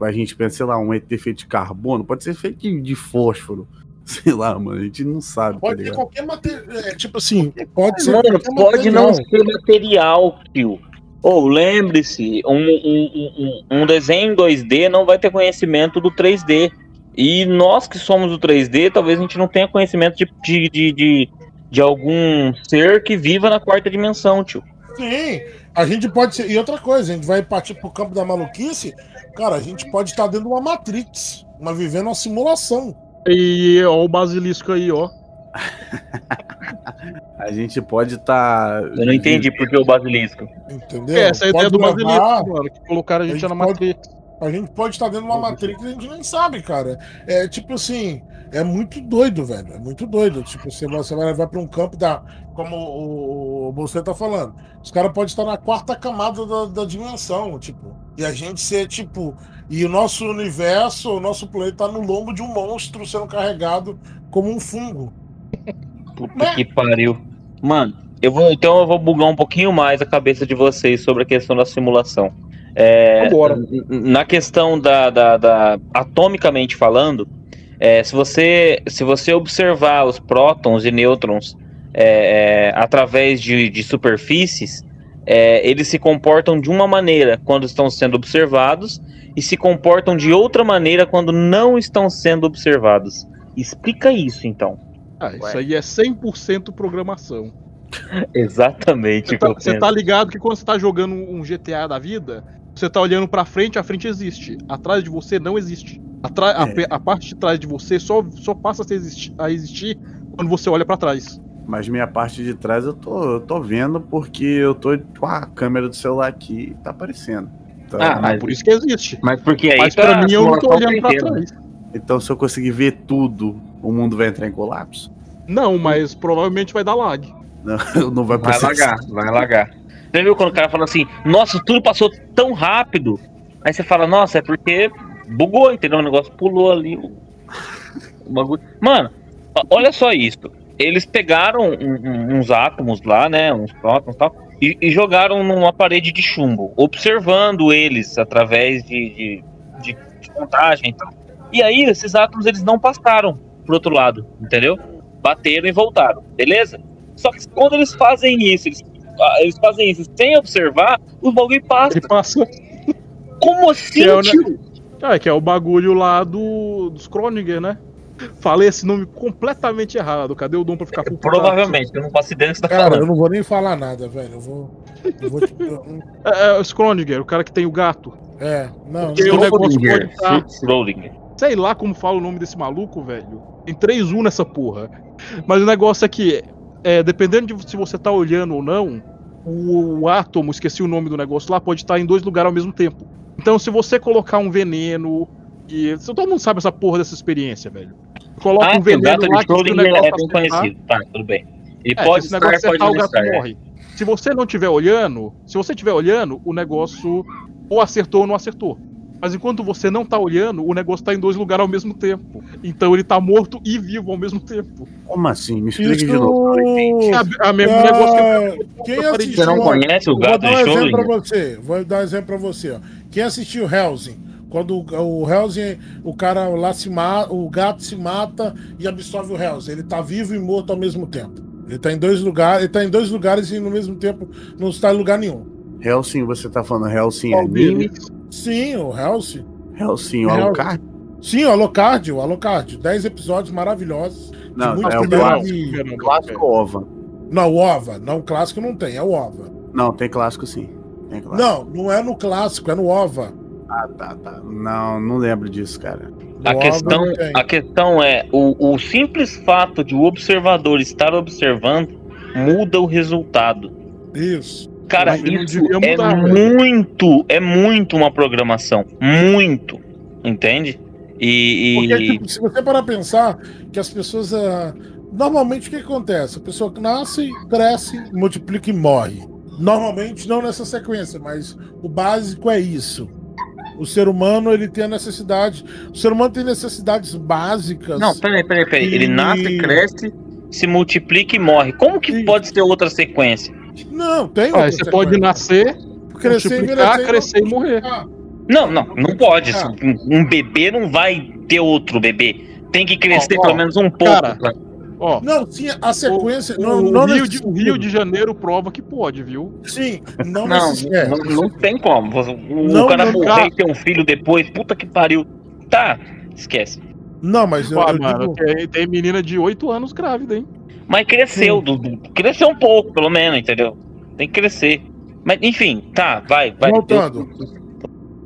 I: A, gente pensa, sei lá, um ET feito de carbono, pode ser feito de, fósforo. Sei lá, mano, a gente não sabe, tá
F: Pode ter
I: ligado?
F: qualquer material. É, tipo assim, pode ser.
H: Mano, pode não
F: material.
H: ser material, tio. Ou lembre-se, um, um, um, um desenho em 2D não vai ter conhecimento do 3D. E nós que somos do 3D, talvez a gente não tenha conhecimento de, de, de, de, de algum ser que viva na quarta dimensão, tio.
F: Sim, a gente pode ser. E outra coisa, a gente vai partir pro campo da maluquice. Cara, a gente pode estar dentro de uma Matrix, uma vivendo uma simulação.
E: E ó, o basilisco aí, ó.
I: A gente pode estar.
H: Eu não entendi por que o basilisco.
F: Entendeu?
E: É, essa é a ideia do
F: levar-
E: basilisco, mano. Que colocaram a
F: a
E: gente
F: gente
E: na
F: pode-
E: Matrix.
F: A gente pode estar dentro de uma Matrix e a gente nem sabe, cara. É tipo assim, é muito doido, velho. É muito doido. Tipo, você vai, você vai levar para um campo da. Como o, o você tá falando. Os caras podem estar na quarta camada da, da dimensão, tipo. E a gente ser, tipo. E o nosso universo, o nosso planeta tá no lombo de um monstro sendo carregado como um fungo.
H: Puta que pariu. Mano, eu vou, então eu vou bugar um pouquinho mais a cabeça de vocês sobre a questão da simulação. É, n- na questão da, da, da- atomicamente falando, é, se você se você observar os prótons e nêutrons é, é, através de, de superfícies, é, eles se comportam de uma maneira quando estão sendo observados e se comportam de outra maneira quando não estão sendo observados. Explica isso, então.
E: Ah, isso aí é 100% programação.
H: Exatamente.
E: Você tá, você tá ligado que quando você tá jogando um GTA da vida, você tá olhando pra frente, a frente existe. Atrás de você não existe. Atra- a,
I: É.
E: pe- a parte de trás de você só, só passa a, ser existi- a existir quando você olha pra trás.
I: Mas minha parte de trás eu tô, eu tô vendo porque eu tô com a câmera do celular aqui e tá aparecendo. Então,
H: Ah, mas-
E: Por isso que existe.
H: Mas porque aí
E: Mas
H: tá
E: pra mim eu não tô olhando pra
H: inteira.
E: trás.
I: então se eu conseguir ver tudo, o mundo vai entrar em colapso?
E: Não, mas provavelmente vai dar lag.
I: Não, não vai
H: Vai lagar, vai lagar. Você viu quando o cara fala assim, nossa, tudo passou tão rápido. Aí você fala, nossa, é porque bugou, entendeu? O negócio pulou ali. O, o bagulho. Mano, olha só isso. Eles pegaram um- um- uns átomos lá, né? Uns prótons e tal. E, e jogaram numa parede de chumbo, observando eles através de, de, de, de contagem e tal. E aí, esses átomos eles não passaram pro outro lado, entendeu? Bateram e voltaram, beleza? Só que quando eles fazem isso, eles, ah, eles fazem isso sem observar, o bagulho passa.
E: Ele passa.
H: Como assim,
E: Que é o ne-
H: tio?
E: Ah, que é o bagulho lá do, dos Kroninger, né? Falei esse nome completamente errado. Cadê o Dom pra ficar puto?
H: Provavelmente, eu não faço ideia do que você tá
F: Cara, eu
H: falando.
F: não vou nem falar nada, velho. Eu vou. Eu vou te...
E: É, é o Schrödinger, o cara que tem o gato.
F: É, não.
E: Porque o negócio pode estar. Sei lá como fala o nome desse maluco, velho. Tem três U nessa porra. Mas o negócio é que, é, dependendo de se você tá olhando ou não, o, o átomo, esqueci o nome do negócio lá, pode estar em dois lugares ao mesmo tempo. Então, se você colocar um veneno. E, todo mundo sabe essa porra dessa experiência, velho. Coloca
H: Ah,
E: um
H: o
E: veneno lá que o
H: Schrödinger
E: negócio
H: é bem conhecido. Tá, tudo bem. Ele
E: É,
H: pode estar, pode
E: acertar,
H: não
E: o gato
H: estar. é.
E: morre. Se você não estiver olhando, se você estiver olhando, o negócio ou acertou ou não acertou. Mas enquanto você não tá olhando, o negócio tá em dois lugares ao mesmo tempo. Então ele tá morto e vivo ao mesmo tempo.
I: Como assim? Me explica
F: Isso.
I: de novo.
E: A, a mesmo
F: Ah,
E: negócio que
F: Quem
E: eu
F: assistiu,
H: Você não conhece o
F: Vou
H: gato
F: dar
H: de
F: um exemplo pra
H: Schrödinger?
F: você. Vou dar um exemplo pra você. Ó. Quem assistiu Hellsing, quando o, Hellsing, o cara lá se mata, o gato se mata e absorve o Hellsing. Ele tá vivo e morto ao mesmo tempo. Ele tá em dois lugares, ele tá em dois lugares e no mesmo tempo não está em lugar nenhum.
I: Hellsing, você tá falando Hellsing anime?
F: Sim, o Hellsing.
I: Hellsing, o. Alucard?
F: Sim, o Alucard, o Alucard. Dez episódios maravilhosos.
I: Não,
F: muito
I: é o clássico.
F: de-
I: Clássico OVA.
F: Não, o OVA. Não, o clássico não tem, é o OVA.
I: Não, tem clássico sim. Tem clássico.
F: Não, não é no clássico, é no OVA.
I: Ah, tá, tá. Não, não lembro disso, cara.
F: No
H: A
F: OVA
H: questão, a questão é, o, o simples fato de o observador estar observando muda o resultado.
F: Isso.
H: Cara,
E: ele
H: isso é
E: mudar,
H: muito, é muito uma programação. Muito. Entende? E.
F: Porque,
H: e-
F: tipo, se você parar pensar que as pessoas. ah, normalmente o que acontece? A pessoa nasce, cresce, multiplica e morre. Normalmente não nessa sequência, mas o básico é isso. O ser humano ele tem a necessidade. O ser humano tem necessidades básicas.
H: Não, peraí, peraí, peraí. Ele
F: E-
H: nasce, cresce, se multiplica e morre. Como que
F: Sim.
H: pode ser outra sequência?
F: Não, tem
E: Ah, você pode nascer,
F: crescer,
E: multiplicar,
F: e
E: crescer e morrer.
H: Não, não, não pode.
F: Ah.
H: Um, um bebê não vai ter outro bebê. Tem que crescer
E: Ó, ó,
H: pelo menos um pouco.
E: cara,
H: pra-
E: Ó,
F: Não, sim, a sequência.
E: o,
F: não,
E: o
F: não
E: Rio de, o Rio de Janeiro prova que pode, viu?
F: Sim, não,
H: Não, não, não tem como. O
F: Não,
H: cara
F: não,
H: morrer
F: cara.
H: e ter um filho depois, puta que pariu. Tá, esquece.
F: Não, mas eu,
E: Ah,
F: eu
E: mano,
F: digo-
E: tem, tem menina de 8 anos grávida, hein?
H: Mas cresceu,
F: Sim.
H: Dudu. Cresceu um pouco, pelo menos, entendeu? Tem que crescer. Mas, enfim, tá, vai, vai.
F: Voltando.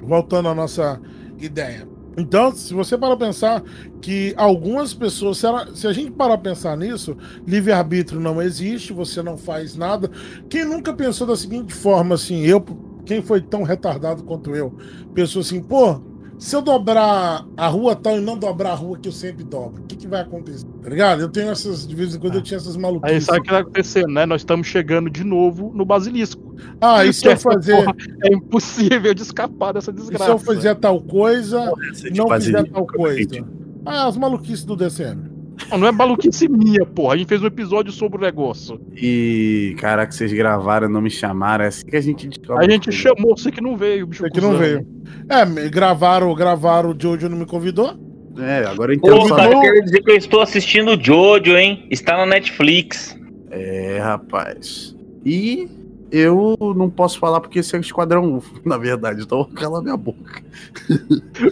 F: voltando à nossa ideia. Então, se você para pensar que algumas pessoas, se, ela- se a gente parar pensar nisso, livre-arbítrio não existe, você não faz nada. Quem nunca pensou da seguinte forma, assim, eu, quem foi tão retardado quanto eu, pensou assim, pô, se eu dobrar a rua tal e não dobrar a rua que eu sempre dobro, o que, que vai acontecer? Tá ligado? Eu tenho essas, de vez em quando eu tinha essas
E: Aí
F: maluquices.
E: sabe o que vai acontecer, né? Nós estamos chegando de novo no basilisco.
F: Ah, e se eu fazer,
E: porra É impossível de escapar dessa
F: e
E: desgraça.
F: se eu fizer tal coisa,
I: de
F: não
I: fazer
F: fizer tal coisa? Ah, as maluquices do DCM.
E: Não, não é maluquice minha, porra. A gente fez um episódio sobre o negócio.
I: E, caraca, vocês gravaram, não me chamaram. É assim que a gente descobre.
E: A gente chamou você que não veio, bicho.
F: Você que não veio. É, gravaram, gravaram, o Jojo não me convidou.
I: É, agora então.
H: Pô,
I: só-
H: quero dizer que eu estou assistindo o Jojo, hein? Está na Netflix.
I: É, rapaz. E eu não posso falar porque esse é o Esquadrão UFO, na verdade. Então cala minha boca.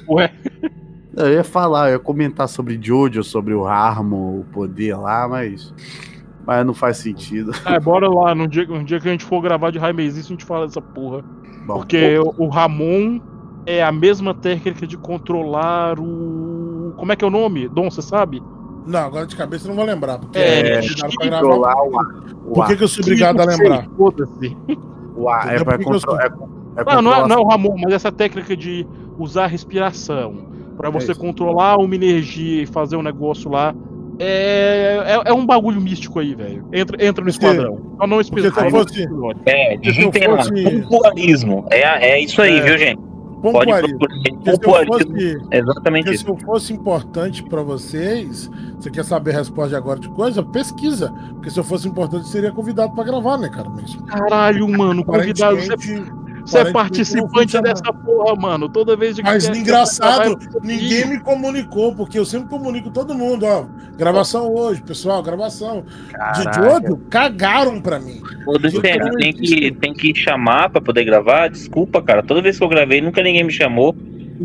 E: Ué,
I: Eu ia falar, eu ia comentar sobre Jojo, sobre o Harmon, o poder lá, mas. Mas não faz sentido.
E: É, bora lá, no dia, no dia que a gente for gravar de Raimezice, a gente fala dessa porra.
I: Bom,
E: Porque o, o Ramon é a mesma técnica de controlar o. Como é que é o nome? Dom, você sabe?
F: Não, agora de cabeça eu não vou lembrar. Porque
E: É,
F: é, pra
I: controlar o ar. O
F: Por que,
I: ar.
F: que eu sou obrigado a lembrar?
E: Foda-se.
I: O ar é
F: que eu
I: controlar. É, é
E: Não, não é, não é o Ramon, mas essa técnica de usar a respiração pra você
I: isso.
E: controlar uma energia e fazer um negócio lá. É, é, é um bagulho místico aí, velho. Entra, entra no
F: Porque-
E: esquadrão. Só não
F: se eu
E: especifica.
F: fosse-
H: É, digitem
F: eu
H: lá. É, é isso aí,
F: É.
H: viu, gente? Pode
F: Pompoarismo.
H: procurar
F: eu
H: É exatamente
F: Porque
H: isso.
F: se eu fosse importante pra vocês, você quer saber a resposta de agora de coisa? Pesquisa. Porque se eu fosse importante, seria convidado pra gravar, né, cara? Mas,
E: Caralho, mano, convidado. Você, você é participante dessa porra, mano. Toda vez que
F: Mas engraçado,
E: quer-
F: ninguém me comunicou, porque eu sempre comunico todo mundo, ó. Gravação hoje, pessoal, gravação. De. Jojo, cagaram pra mim.
H: Ô, Luciano, tem que, tem que chamar pra poder gravar. Desculpa, cara. Toda vez que eu gravei, nunca ninguém me chamou.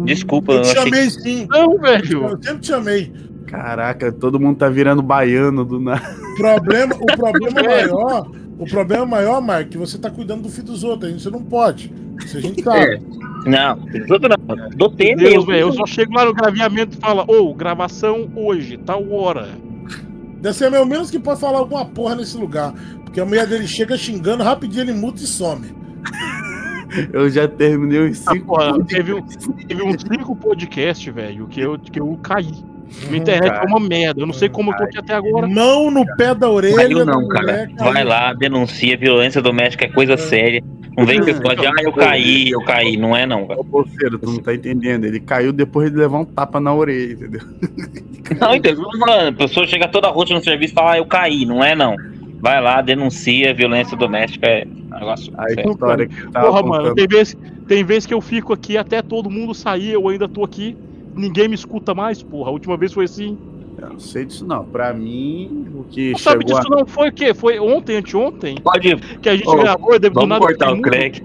H: Desculpa,
F: Eu
H: eu
F: te
H: achei
F: chamei sim.
E: Não, velho.
F: Eu sempre te chamei.
I: Caraca, todo mundo tá virando baiano do nada.
F: Problema, o problema maior, o problema maior, Marco, é que você tá cuidando do filho dos outros, aí você não pode. Isso a gente sabe.
H: É. Não, dos outros não. Do tempo
E: Deus,
H: eu.
E: velho. Eu só chego lá no graveamento e falo, ô, gravação hoje, tal hora.
F: Deve ser meu menos que pode falar alguma porra nesse lugar. Porque a mulher dele chega xingando, rapidinho ele muta e some.
I: Eu já terminei os
E: Ah,
I: cinco.
E: porra, teve, um, teve uns cinco podcasts, velho, que eu, que eu caí. Minha internet
I: Cara.
E: foi uma merda. Eu não sei como eu tô aqui até agora.
F: Mão no pé da orelha.
H: Caiu não, cara.
F: caiu.
H: Vai lá, denuncia. Violência doméstica é coisa séria. Não vem com esse negócio de, ah, eu caí, eu caí. Não é, não, cara.
I: Ô, bolseiro, tu não tá entendendo. Ele caiu depois de levar um tapa na orelha, entendeu?
H: Não, eu tô falando, a pessoa chega toda roxa no serviço e fala, ah, eu caí. Não é, não. Vai lá, denuncia. Violência doméstica é negócio
I: A
H: sério.
I: história que tava
E: Porra, mano, tem vezes, tem vezes que eu fico aqui até todo mundo sair, eu ainda tô aqui. Ninguém me escuta mais, porra. A última vez foi assim.
I: Eu não sei disso não. Pra mim, o que
E: Não sabe disso não? Foi o quê? Foi ontem, anteontem?
H: Pode.
E: Que a gente
H: Ô,
E: gravou deve do
H: Vamos
E: nada.
H: cortar o Craig.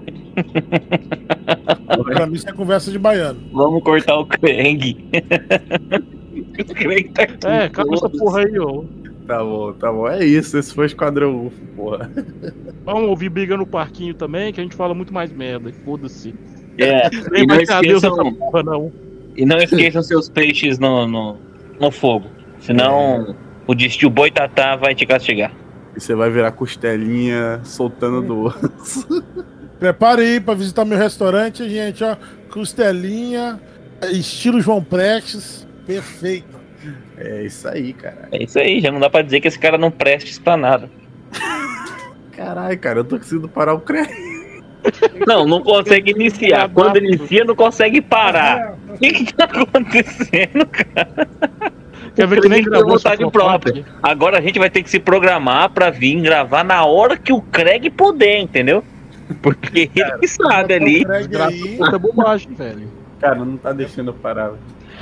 F: Pra mim isso é conversa de baiano.
H: Vamos cortar o Craig. o Craig tá aqui.
E: É, acaba essa porra aí, ó.
I: a... Tá bom, tá bom. É isso, esse foi o Esquadrão UFO, porra.
E: Vamos ouvir briga no parquinho também, que a gente fala muito mais merda. Foda-se.
H: É,
E: Nem
H: e não esqueçam,
E: porra, não.
H: E não esqueçam seus peixes no, no, no fogo. Senão o destino boitatá vai te castigar.
I: E você vai virar costelinha soltando do osso.
F: Prepare aí pra visitar meu restaurante, gente, ó. Costelinha, estilo João Prestes. Perfeito.
I: É isso aí, cara.
H: É isso aí, já não dá pra dizer que esse cara não preste pra nada.
I: Caralho, cara, eu tô conseguindo parar o crédito.
H: Não, não consegue iniciar. Quando inicia, não consegue parar. O que, que tá acontecendo, cara?
E: Quer ver que nem gravou
H: vontade própria. Agora a gente vai ter que se programar pra vir gravar na hora que o Craig puder, entendeu? Porque ele que sabe ali.
E: Puta bobagem, velho.
I: Cara, não tá deixando eu parar.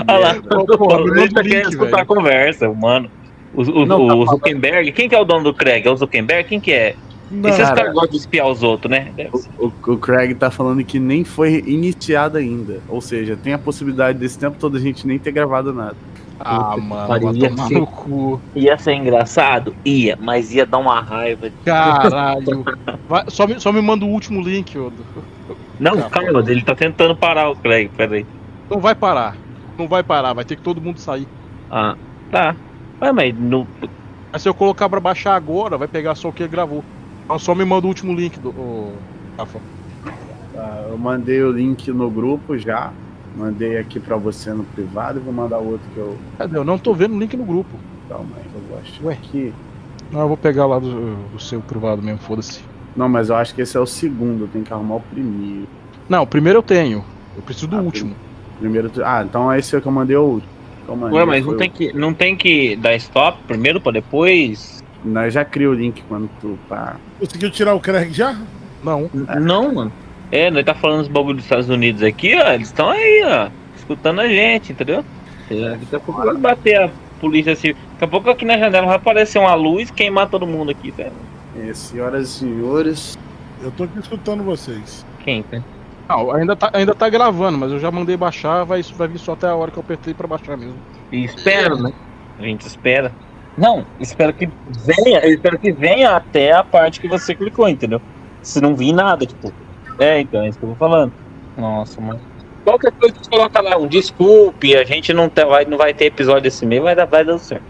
H: Olha lá, ele
E: manda
H: tá
E: o
H: querendo escutar
E: velho.
H: a conversa, mano. O, o-
I: Não, tá
H: o. Zuckerberg, quem que é o dono do Craig? É o Zuckerberg? Quem que é?
F: Não,
H: Esses
I: cara.
H: caras gostam de espiar os outros, né? Ser.
I: O, o Craig tá falando que nem foi iniciado ainda. Ou seja, tem a possibilidade desse tempo todo a gente nem ter gravado nada.
E: Ah,
H: Puta
E: mano,
H: ia
E: tomar
H: ser-
E: no cu.
H: Ia ser engraçado? Ia, mas ia dar uma raiva.
E: Caralho. Vai- só, me, só me manda o último link, ô.
H: Não,
E: Tá,
H: calma, ele tá tentando parar o Craig, peraí.
E: Não vai parar. Não vai parar, vai ter que todo mundo sair.
H: Ah, tá. Ué, mas no,
E: Mas se eu colocar pra baixar agora, vai pegar só o que ele gravou. Então só me manda o último link do. Rafa.
I: Tá, eu mandei o link no grupo já. Mandei aqui pra você no privado e vou mandar outro que eu.
E: Cadê? Eu não tô vendo o link no grupo.
I: Calma aí, eu achar
E: Ué.
I: aqui.
E: Não, eu vou pegar lá do, do seu privado mesmo, foda-se.
I: Não, mas eu acho que esse é o segundo, eu tenho que arrumar o primeiro.
E: Não, o primeiro eu tenho. Eu preciso do
I: Ah,
E: último.
I: Primeiro. tu- Ah, então esse é que eu mandei o último.
H: Ué, mas não tem, que, não tem que dar stop primeiro pra depois?
I: Não, eu já crio o link quando tu tá.
F: Conseguiu tirar o Craig já?
E: Não.
H: Não, mano. É, nós tá falando os bagulho dos Estados Unidos aqui, ó. Eles estão aí, ó. Escutando a gente, entendeu? É, Daqui a pouco vai bater a polícia assim. Daqui a pouco aqui na janela vai aparecer uma luz e queimar todo mundo aqui, velho.
I: É, senhoras e senhores.
F: Eu tô aqui escutando vocês.
H: Quem, né?
E: Não, ainda tá, ainda tá gravando, mas eu já mandei baixar, vai, vai vir só até a hora que eu apertei pra baixar mesmo.
H: E espero, né? A gente espera. Não, espero que venha, espero que venha até a parte que você clicou, entendeu? Se não vir nada, tipo. É, então, é isso que eu vou falando. Nossa, mano. Qualquer coisa que coloca lá, um desculpe, a gente não, tá- vai, não vai ter episódio esse mês, vai dar, vai dar certo.